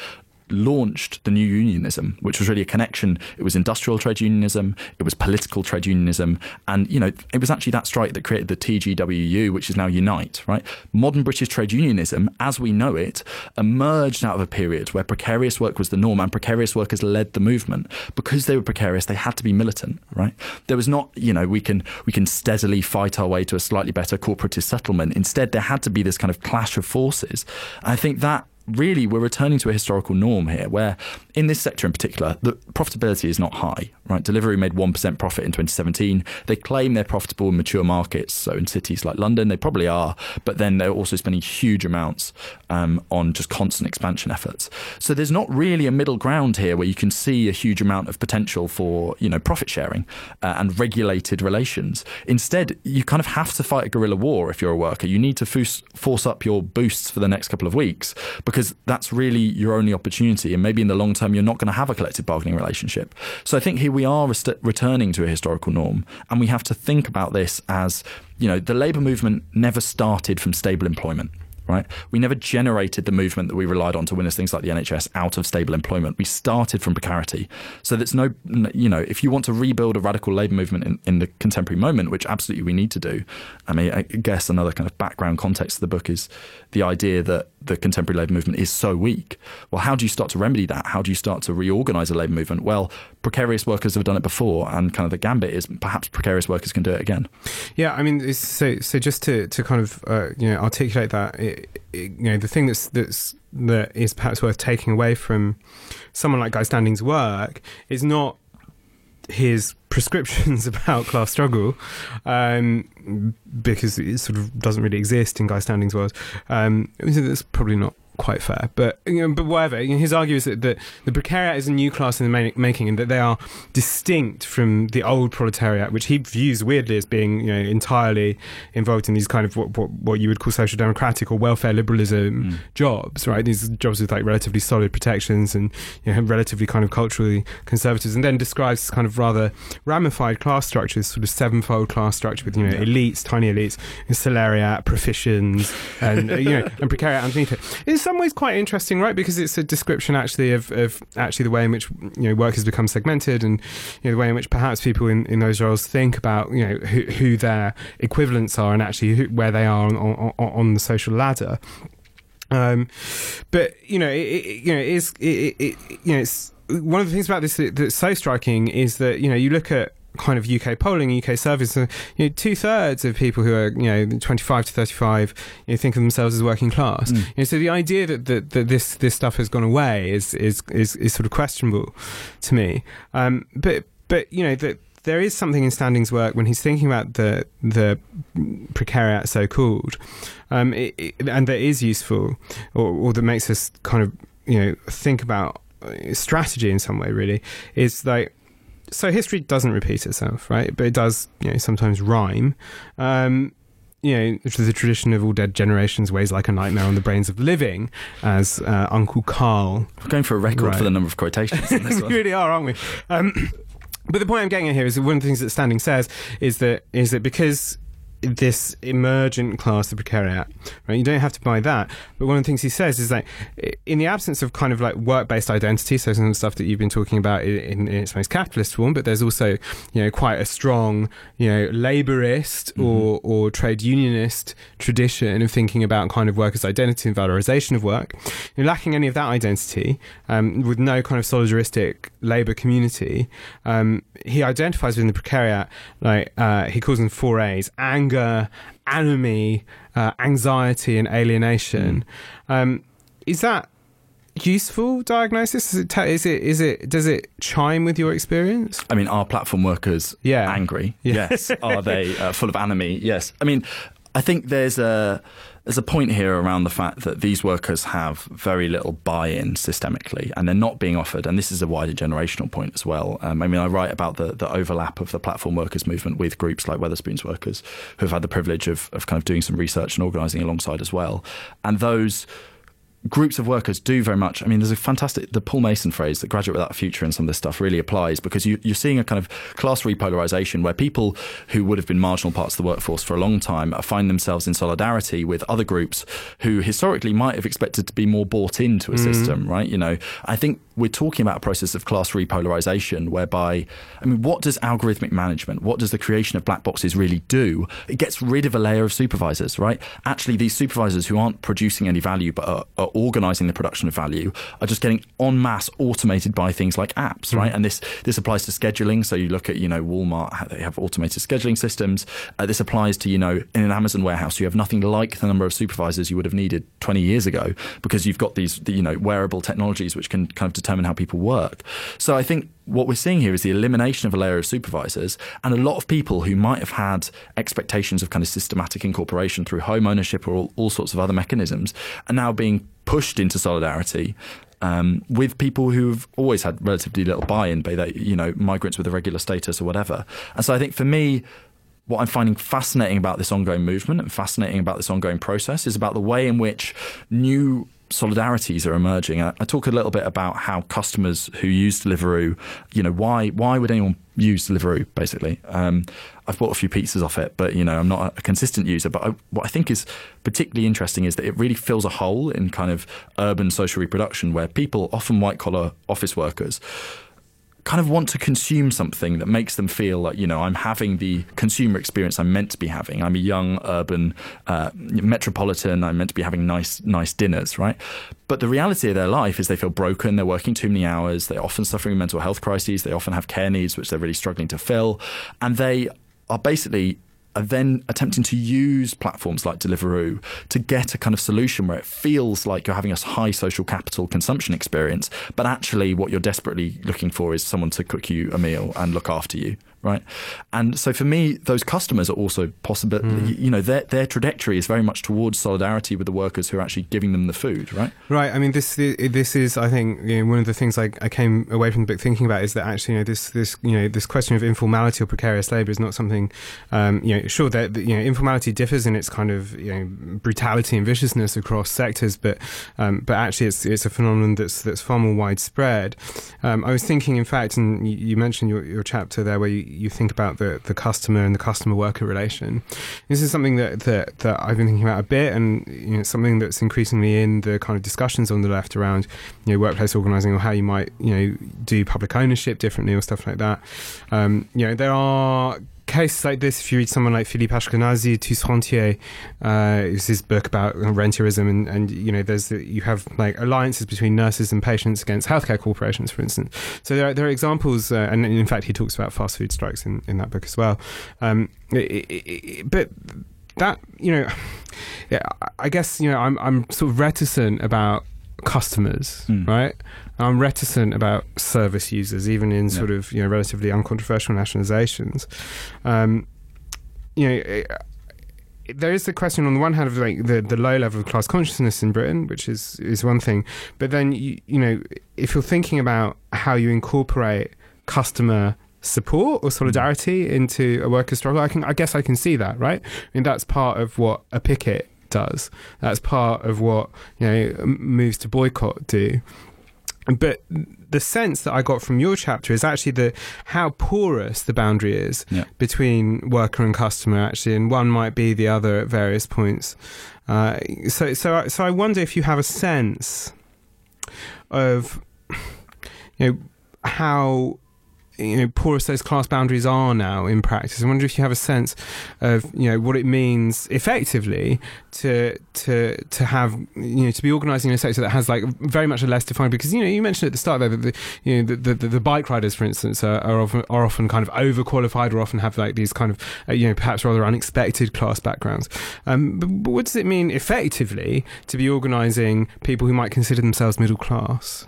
launched the new unionism, which was really a connection. It was industrial trade unionism, it was political trade unionism, and you know it was actually that strike that created the TGWU, which is now Unite. Right, modern British trade unionism, as we know it, emerged out of a period where precarious work was the norm, and precarious workers led the movement because they were precarious. They had to be militant. Right, there was not you know we can we can steadily fight our way to a slightly better corporatist settlement. Instead, there had to be this kind of clash of forces. I think that really we're returning to a historical norm here where in this sector in particular the profitability is not high right? Deliveroo made 1% profit in 2017 they claim they're profitable in mature markets so in cities like london they probably are but then they're also spending huge amounts um, on just constant expansion efforts. So there's not really a middle ground here where you can see a huge amount of potential for you know profit sharing uh, and regulated relations. Instead you kind of have to fight a guerrilla war if you're a worker. You need to force, force up your boosts for the next couple of weeks because because that's really your only opportunity. And maybe in the long term, you're not going to have a collective bargaining relationship. So I think here we are rest- returning to a historical norm. And we have to think about this as, you know, the labour movement never started from stable employment right? We never generated the movement that we relied on to win us things like the NHS out of stable employment. We started from precarity. So there's no, you know, if you want to rebuild a radical labour movement in, in the contemporary moment, which absolutely we need to do, I mean, I guess another kind of background context of the book is the idea that the contemporary labour movement is so weak. Well, how do you start to remedy that? How do you start to reorganise a labour movement? Well, precarious workers have done it before, and kind of the gambit is perhaps precarious workers can do it again. Yeah, I mean, so so just to to kind of uh, you know articulate that, it, it, you know, the thing that's that's that is perhaps worth taking away from someone like Guy Standing's work is not his prescriptions [LAUGHS] about class struggle, um, because it sort of doesn't really exist in Guy Standing's world. Um, it's probably not quite fair. But you know, but whatever. You know, his argument is that, that the precariat is a new class in the making, and that they are distinct from the old proletariat, which he views weirdly as being you know entirely involved in these kind of what what, what you would call social democratic or welfare liberalism mm. jobs, right? These jobs with like relatively solid protections and you know, relatively kind of culturally conservatives, and then describes this kind of rather ramified class structures, sort of sevenfold class structure with you know yeah. elites, tiny elites, salariat, professions, and you know [LAUGHS] and precariat underneath it. It's some ways quite interesting, right? Because it's a description actually of, of actually the way in which you know work has become segmented, and you know, the way in which perhaps people in, in those roles think about you know who, who their equivalents are and actually who, where they are on, on, on the social ladder. Um, but you know, it, it, you know, it is it, it, you know, it's one of the things about this that's so striking is that you know you look at kind of UK polling, UK surveys, you know, two thirds of people who are you know 25 to 35 you know, think of themselves as working class. Mm. You know, so the idea that, that, that this this stuff has gone away is is is, is sort of questionable to me. Um, but but you know that there is something in Standing's work when he's thinking about the the precariat, so called, um, it, it, and that is useful, or, or that makes us kind of you know think about uh, strategy in some way. Really, is like so history doesn't repeat itself, right? But it does, you know, sometimes rhyme. Um, you know, the tradition of all dead generations weighs like a nightmare on the brains of the living, as uh, Uncle Carl. We're going for a record right. for the number of quotations. [LAUGHS] we really are, aren't we? Um, [CLEARS THROAT] but the point I'm getting at here is that one of the things that Standing says is that is that because this emergent class, the precariat, right? You don't have to buy that. But one of the things he says is that in the absence of kind of like work-based identity, so some of the stuff that you've been talking about in, in its most capitalist form, but there's also, you know, quite a strong, you know, laborist mm-hmm. or, or trade unionist tradition of thinking about kind of workers' identity and valorization of work. You're lacking any of that identity, um, with no kind of solidaristic labor community, um, he identifies within the precariat, like, uh, he calls them four A's, anger, anger, uh, anxiety, and alienation. Mm. Um, is that useful diagnosis? Is it, is it is it does it chime with your experience? I mean, are platform workers yeah. angry? Yeah. Yes. are they uh, full of anomie? Yes. I mean, I think there's a there's a point here around the fact that these workers have very little buy-in systemically, and they're not being offered. And this is a wider generational point as well. Um, I mean, I write about the, the overlap of the platform workers movement with groups like Wetherspoons workers, who have had the privilege of, of kind of doing some research and organising alongside as well. And those groups of workers do very much. I mean, there's a fantastic the Paul Mason phrase that graduate without a future and some of this stuff really applies because you, are seeing a kind of class repolarization where people who would have been marginal parts of the workforce for a long time find themselves in solidarity with other groups who historically might have expected to be more bought into a mm. system, right? You know, I think we're talking about a process of class repolarization whereby, I mean, what does algorithmic management, what does the creation of black boxes really do? It gets rid of a layer of supervisors, right? Actually, these supervisors who aren't producing any value but are, are organizing the production of value are just getting en masse automated by things like apps, right? Mm. And this this applies to scheduling. So you look at you know Walmart, they have automated scheduling systems. Uh, this applies to you know in an Amazon warehouse, you have nothing like the number of supervisors you would have needed 20 years ago because you've got these you know wearable technologies which can kind of determine how people work. So I think what we're seeing here is the elimination of a layer of supervisors and a lot of people who might have had expectations of kind of systematic incorporation through home ownership or all, all sorts of other mechanisms are now being pushed into solidarity um, with people who've always had relatively little buy-in, be they you know migrants with irregular status or whatever. And so I think for me, what I'm finding fascinating about this ongoing movement and fascinating about this ongoing process is about the way in which new solidarities are emerging. I, I, talk a little bit about how customers who use Deliveroo, you know, why why would anyone use Deliveroo? Basically, um, I've bought a few pizzas off it, but you know, I'm not a consistent user. But I, what I think is particularly interesting is that it really fills a hole in kind of urban social reproduction where people, often white collar office workers, kind of want to consume something that makes them feel like you know I'm having the consumer experience I'm meant to be having. I'm a young urban uh, metropolitan. I'm meant to be having nice nice dinners, right? But the reality of their life is they feel broken. They're working too many hours. They're often suffering mental health crises. They often have care needs which they're really struggling to fill, and they are basically are then attempting to use platforms like Deliveroo to get a kind of solution where it feels like you're having a high social capital consumption experience, but actually what you're desperately looking for is someone to cook you a meal and look after you right? And so for me, those customers are also possible. Mm. You know, their their trajectory is very much towards solidarity with the workers who are actually giving them the food, right? Right. I mean, this this is, I think, you know, one of the things I, I came away from the book thinking about is that actually, you know, this this you know this question of informality or precarious labour is not something, um, you know, sure that you know informality differs in its kind of you know brutality and viciousness across sectors, but um, but actually it's it's a phenomenon that's that's far more widespread. Um, I was thinking, in fact, and you, you mentioned your, your chapter there where you, you think about the, the customer and the customer worker relation. This is something that, that, that I've been thinking about a bit, and you know, something that's increasingly in the kind of discussions on the left around you know workplace organising or how you might you know do public ownership differently or stuff like that. Um, you know, there are cases like this, if you read someone like Philippe Askenazy, Tous Rentiers, uh, his book about rentierism, and, and you know, there's you have like alliances between nurses and patients against healthcare corporations, for instance. So there are, there are examples, uh, and in fact, he talks about fast food strikes in, in that book as well. Um, it, it, it, but that you know, [SIGHS] yeah, I guess you know, I'm I'm sort of reticent about customers, mm. right? I'm reticent about service users, even in sort of you know relatively uncontroversial nationalizations. Um, you know. It, there is the question on the one hand of like the, the low level of class consciousness in Britain, which is is one thing, but then you, you know if you're thinking about how you incorporate customer support or mm. solidarity into a worker struggle, I can I guess I can see that, right? I mean that's part of what a picket does. That's part of what you know moves to boycott do. But the sense that I got from your chapter is actually the how porous the boundary is yeah. between worker and customer. Actually, and one might be the other at various points. Uh, so, so, so I wonder if you have a sense of you know how you know porous those class boundaries are now in practice. I wonder if you have a sense of you know what it means effectively to to to have you know to be organising in a sector that has like very much a less defined because you know you mentioned at the start there that the you know the, the, the bike riders for instance are, are, often are often kind of overqualified or often have like these kind of uh, you know perhaps rather unexpected class backgrounds. Um, but, but what does it mean effectively to be organising people who might consider themselves middle class?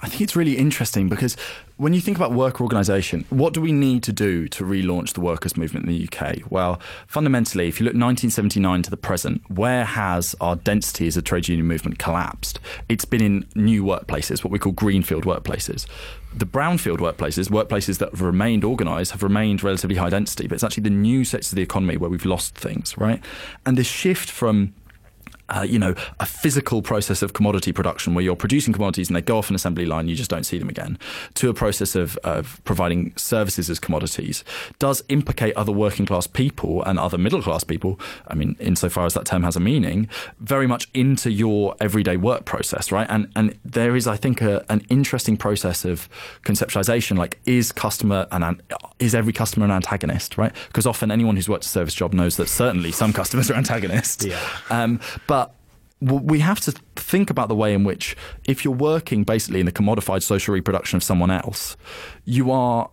I think it's really interesting because when you think about worker organisation, what do we need to do to relaunch the workers' movement in the UK? Well, fundamentally, if you look 1979 to the present, where has our density as a trade union movement collapsed? It's been in new workplaces, what we call greenfield workplaces. The brownfield workplaces, workplaces that have remained organised, have remained relatively high density, but it's actually the new sectors of the economy where we've lost things, right? And this shift from uh, you know, a physical process of commodity production where you're producing commodities and they go off an assembly line, you just don't see them again, to a process of, of providing services as commodities does implicate other working class people and other middle class people. I mean, insofar as that term has a meaning, very much into your everyday work process, right? And and there is, I think, a, an interesting process of conceptualization. Like, is customer and is every customer an antagonist, right? Because often anyone who's worked a service job knows that certainly some customers are [LAUGHS] antagonists. Yeah. Um, but we have to think about the way in which, if you're working basically in the commodified social reproduction of someone else, you are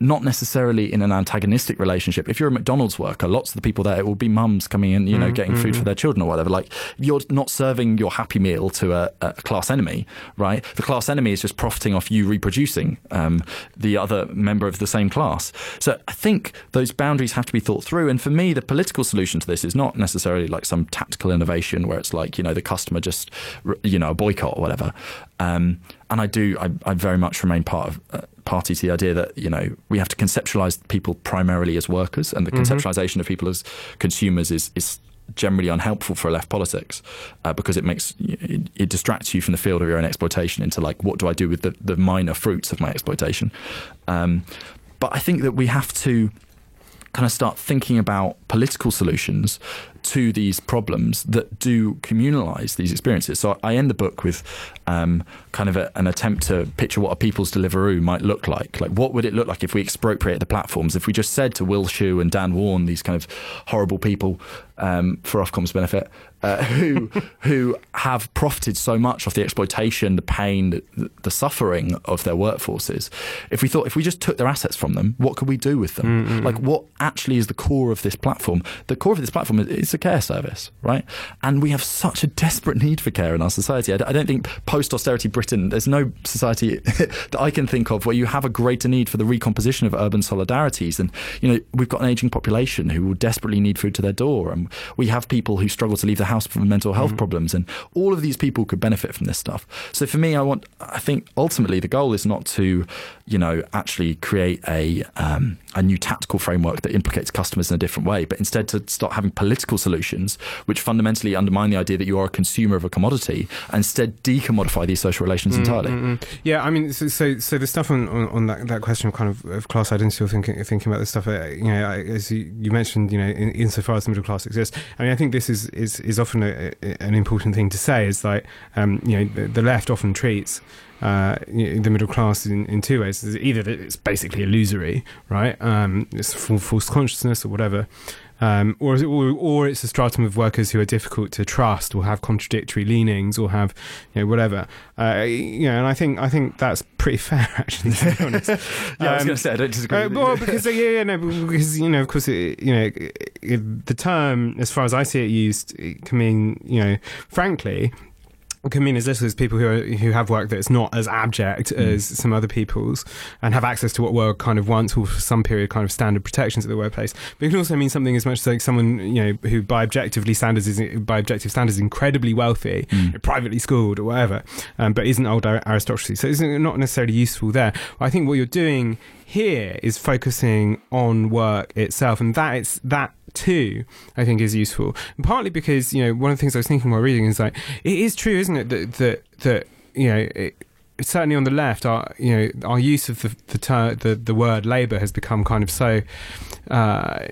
not necessarily in an antagonistic relationship. If you're a McDonald's worker, lots of the people there, it will be mums coming in, you know, mm, getting mm-hmm. food for mm-hmm. their children or whatever. Like, you're not serving your happy meal to a, a class enemy, right? The class enemy is just profiting off you reproducing um, the other member of the same class. So I think those boundaries have to be thought through. And for me, the political solution to this is not necessarily like some tactical innovation where it's like, you know, the customer just, you know, a boycott or whatever. Um, and I do, I, I, very much remain part of. Uh, party to the idea that you know we have to conceptualize people primarily as workers, and the mm-hmm. conceptualization of people as consumers is is generally unhelpful for left politics uh, because it makes it, it, distracts you from the field of your own exploitation into like what do I do with the, the minor fruits of my exploitation. Um, but I think that we have to kind of start thinking about political solutions to these problems that do communalize these experiences. So I end the book with um, kind of a, an attempt to picture what a people's Deliveroo might look like. Like, what would it look like if we expropriate the platforms? If we just said to Will Shu and Dan Warren, these kind of horrible people um, for Ofcom's benefit, uh, who who have profited so much off the exploitation, the pain, the, the, suffering of their workforces. If we thought if we just took their assets from them, what could we do with them? Mm-hmm. Like, what actually is the core of this platform? The core of this platform is, is a care service, right? And we have such a desperate need for care in our society. I, I don't think post austerity Britain, there's no society [LAUGHS] that I can think of where you have a greater need for the recomposition of urban solidarities. And, you know, we've got an aging population who will desperately need food to their door. And we have people who struggle to leave the house for mental health mm-hmm. problems. And all of these people could benefit from this stuff. So for me, I want, I think ultimately the goal is not to, you know, actually create a, um, a new tactical framework that implicates customers in a different way, but instead to start having political solutions which fundamentally undermine the idea that you are a consumer of a commodity and instead decommodify these social relations mm, entirely. Mm, mm. Yeah, I mean, so, so, so the stuff on, on, on, that, that question of kind of, of class identity or thinking, thinking about this stuff, uh, you know, as you, you, mentioned, you know, in, insofar as the middle class exists, I mean, I think this is, is, is often a, a, an important thing to say is like, um, you know, the, the left often treats uh, the middle class in, in two ways. Either it's basically illusory, right? Um, it's false consciousness or whatever, um, or, it, or, or it's a stratum of workers who are difficult to trust, or have contradictory leanings, or have you know whatever. Uh, you know, and I think I think that's pretty [LAUGHS] fair actually. To be [LAUGHS] honest, yeah, um, I was going to say I don't disagree. Uh, well, because yeah, yeah, no, because you know, of course, it, you know, it, the term, as far as I see it used, it can mean you know, frankly, can mean as little as people who are, who have work that's not as abject mm. as some other people's and have access to what were kind of once or for some period kind of standard protections at the workplace. But it can also mean something as much as like someone you know who by objectively standards is by objective standards incredibly wealthy, mm. privately schooled or whatever, um, but isn't old aristocracy. So it's not necessarily useful there. I think what you're doing here is focusing on work itself, and that it's that too, I think is useful. And partly because you know one of the things I was thinking while reading is like it is true, isn't it, that that, that you know. It, certainly on the left, our you know our use of the the ter- the, the word labour has become kind of so uh,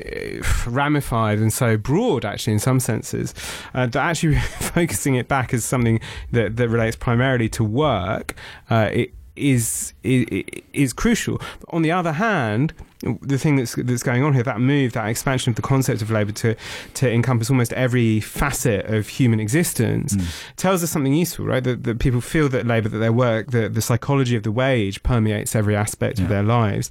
ramified and so broad, actually, in some senses, uh, that actually [LAUGHS] focusing it back as something that, that relates primarily to work, uh, it is, is is crucial. But On the other hand, the thing that's that's going on here, that move, that expansion of the concept of labour to to encompass almost every facet of human existence, mm. tells us something useful, right? That, that people feel that labour, that their work, the the psychology of the wage permeates every aspect yeah. of their lives,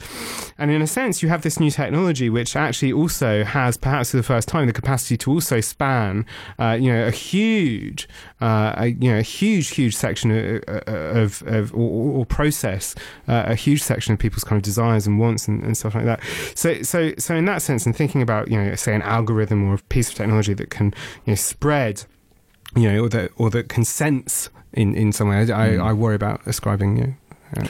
and in a sense, you have this new technology which actually also has, perhaps for the first time, the capacity to also span, uh, you know, a huge, uh, a, you know, a huge, huge section of, of, of or, or, process uh, a huge section of people's kind of desires and wants and, and stuff like that. So, so, so in that sense, and thinking about, you know, say an algorithm or a piece of technology that can, you know, spread, you know, or that or that can sense in in some way. I, mm. I worry about ascribing, you know,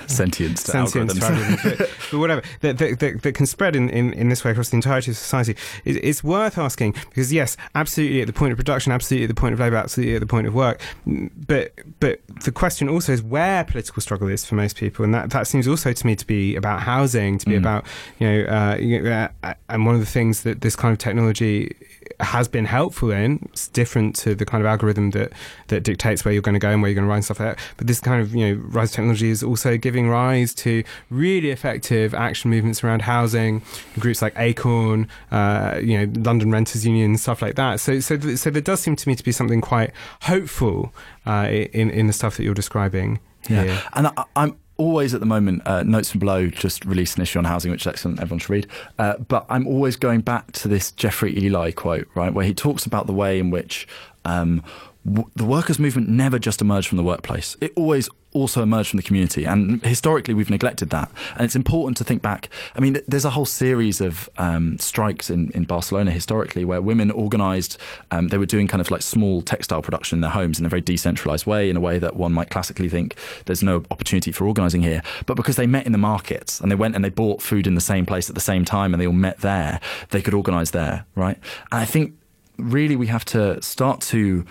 sentience algorithms. To but, whatever that, that, that, that, can spread in, in, in this way across the entirety of society. It, it's worth asking because yes, absolutely at the point of production, absolutely at the point of labour, absolutely at the point of work. But but the question also is where political struggle is for most people, and that, that seems also to me to be about housing, to be mm. about you know, uh, you know uh, and one of the things that this kind of technology has been helpful in. It's different to the kind of algorithm that that dictates where you're going to go and where you're going to run stuff like that. But this kind of you know rise of technology is also giving rise to really effective action movements around housing, groups like Acorn, uh, you know London Renters Union, stuff like that. So so th- so there does seem to me to be something quite hopeful uh, in in the stuff that you're describing. Yeah, here. and I, I'm always at the moment, uh, Notes from Below just released an issue on housing, which is excellent. Everyone should read. Uh, but I'm always going back to this Jeffrey Eley quote, right, where he talks about the way in which um, the workers' movement never just emerged from the workplace. It always also emerged from the community. And historically, we've neglected that. And it's important to think back. I mean, there's a whole series of um, strikes in, in Barcelona historically where women organized, um, they were doing kind of like small textile production in their homes in a very decentralized way, in a way that one might classically think there's no opportunity for organizing here. But because they met in the markets and they went and they bought food in the same place at the same time and they all met there, they could organize there, right? And I think really we have to start to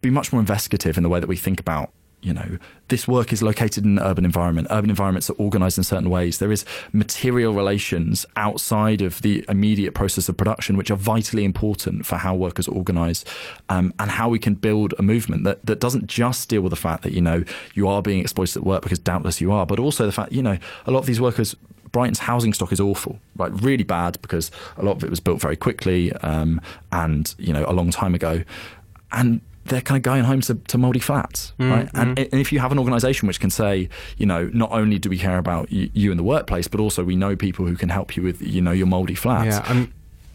be much more investigative in the way that we think about you know, this work is located in an urban environment. Urban environments are organized in certain ways. There is material relations outside of the immediate process of production, which are vitally important for how workers organize um, and how we can build a movement that, that doesn't just deal with the fact that, you know, you are being exploited at work because doubtless you are, but also the fact, you know, a lot of these workers Brighton's housing stock is awful, right? Really bad because a lot of it was built very quickly um, and you know a long time ago, and they're kind of going home to, to mouldy flats, mm, right? And, mm. and, if you have an organisation which can say, you know, not only do we care about you, you in the workplace, but also we know people who can help you with, you know, your mouldy flats. Yeah, I'm,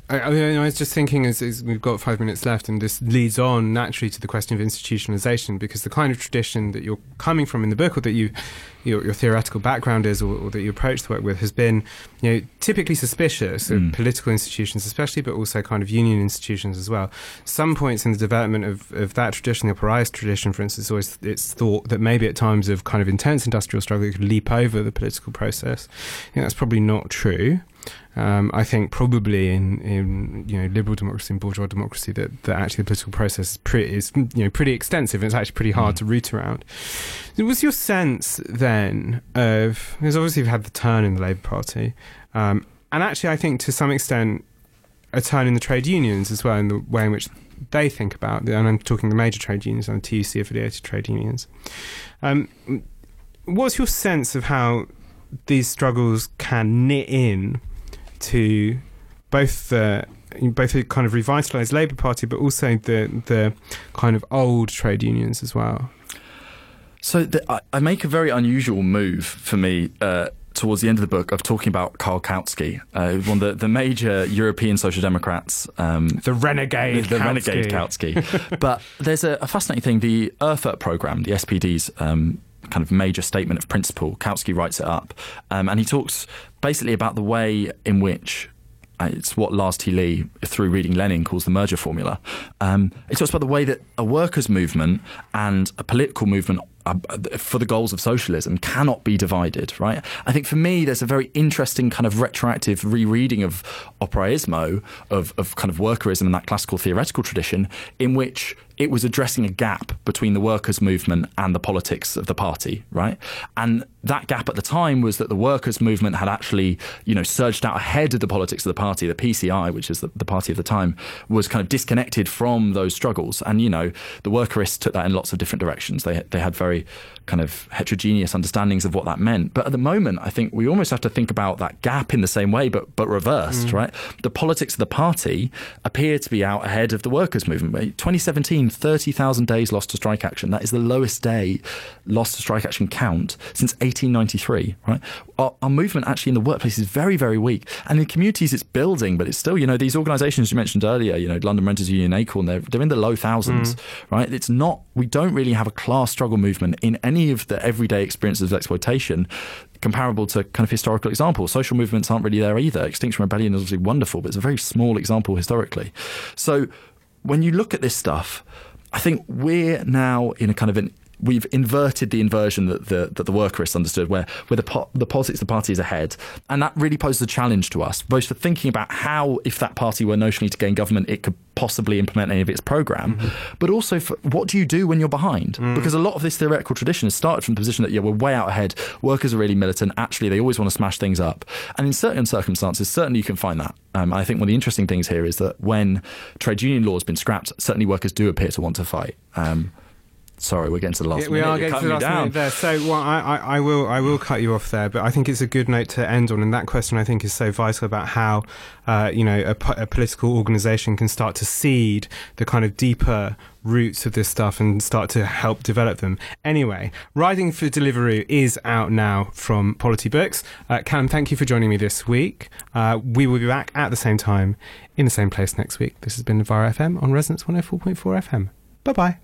I, I, was just thinking as, as, we've got five minutes left, and this leads on naturally to the question of institutionalization, because the kind of tradition that you're coming from in the book, or that you your, your theoretical background is, or, or, that you approach the work with, has been, you know, typically suspicious of mm. political institutions, especially, but also kind of union institutions as well. Some points in the development of, of that tradition, the Operaist tradition, for instance, always it's thought that maybe at times of kind of intense industrial struggle, it could leap over the political process. I think that's probably not true. Um, I think probably in, in you know liberal democracy and bourgeois democracy that, that actually the political process is pretty, is you know pretty extensive and it's actually pretty hard mm. to root around. Was your sense then of because obviously you've had the turn in the Labour Party, um, and actually I think to some extent a turn in the trade unions as well in the way in which they think about and I'm talking the major trade unions and the TUC affiliated trade unions. Um, what's your sense of how these struggles can knit in to both the both a kind of revitalised Labour Party, but also the the kind of old trade unions as well. So the, I, I, make a very unusual move for me. Uh, towards the end of the book, of talking about Karl Kautsky, uh, one of the, the major European social democrats. Um, the renegade The, the renegade Kautsky. but there's a, a, fascinating thing. The Erfurt programme, the SPD's um, kind of major statement of principle, Kautsky writes it up. Um, and he talks basically about the way in which uh, it's what Lars T. Lih, through reading Lenin, calls the merger formula. Um, it talks about the way that a workers' movement and a political movement uh, for the goals of socialism cannot be divided, right? I think for me, there's a very interesting kind of retroactive rereading of operaismo, of, of kind of workerism and that classical theoretical tradition, in which it was addressing a gap between the workers' movement and the politics of the party, right? And that gap at the time was that the workers' movement had actually, you know, surged out ahead of the politics of the party. The PCI, which is the, the party of the time, was kind of disconnected from those struggles. And, you know, the workerists took that in lots of different directions. They, they had very kind of heterogeneous understandings of what that meant. But at the moment, I think we almost have to think about that gap in the same way, but, but reversed, mm. right? The politics of the party appear to be out ahead of the workers' movement. 2017, 30,000 days lost to strike action. That is the lowest day lost to strike action count since 1893, right? Our, our, movement actually in the workplace is very, very weak. And in communities, it's building, but it's still, you know, these organisations you mentioned earlier, you know, London Renters Union, Acorn, they're, they're in the low thousands, mm. right? It's not, we don't really have a class struggle movement in any of the everyday experiences of exploitation comparable to kind of historical examples. Social movements aren't really there either. Extinction Rebellion is obviously wonderful, but it's a very small example historically. So when you look at this stuff, I think we're now in a kind of an we've inverted the inversion that the that the workerists understood, where where the po- the politics of the party is ahead, and that really poses a challenge to us, both for thinking about how, if that party were notionally to gain government, it could possibly implement any of its program, mm-hmm. but also for what do you do when you're behind? Mm. Because a lot of this theoretical tradition has started from the position that yeah, we're way out ahead. Workers are really militant. Actually, they always want to smash things up, and in certain circumstances, certainly you can find that. Um, I think one of the interesting things here is that when trade union law has been scrapped, certainly workers do appear to want to fight. Um, Sorry, we're getting to the last. Yeah, we minute. are getting to the last minute there. So, well, I, I, I, will, I will cut you off there. But I think it's a good note to end on, and that question I think is so vital about how, uh, you know, a, a, political organisation can start to seed the kind of deeper roots of this stuff and start to help develop them. Anyway, Riding for Deliveroo is out now from Polity Books. Uh, Callum, thank you for joining me this week. Uh, we will be back at the same time in the same place next week. This has been Novara FM on Resonance 104.4 FM. Bye bye.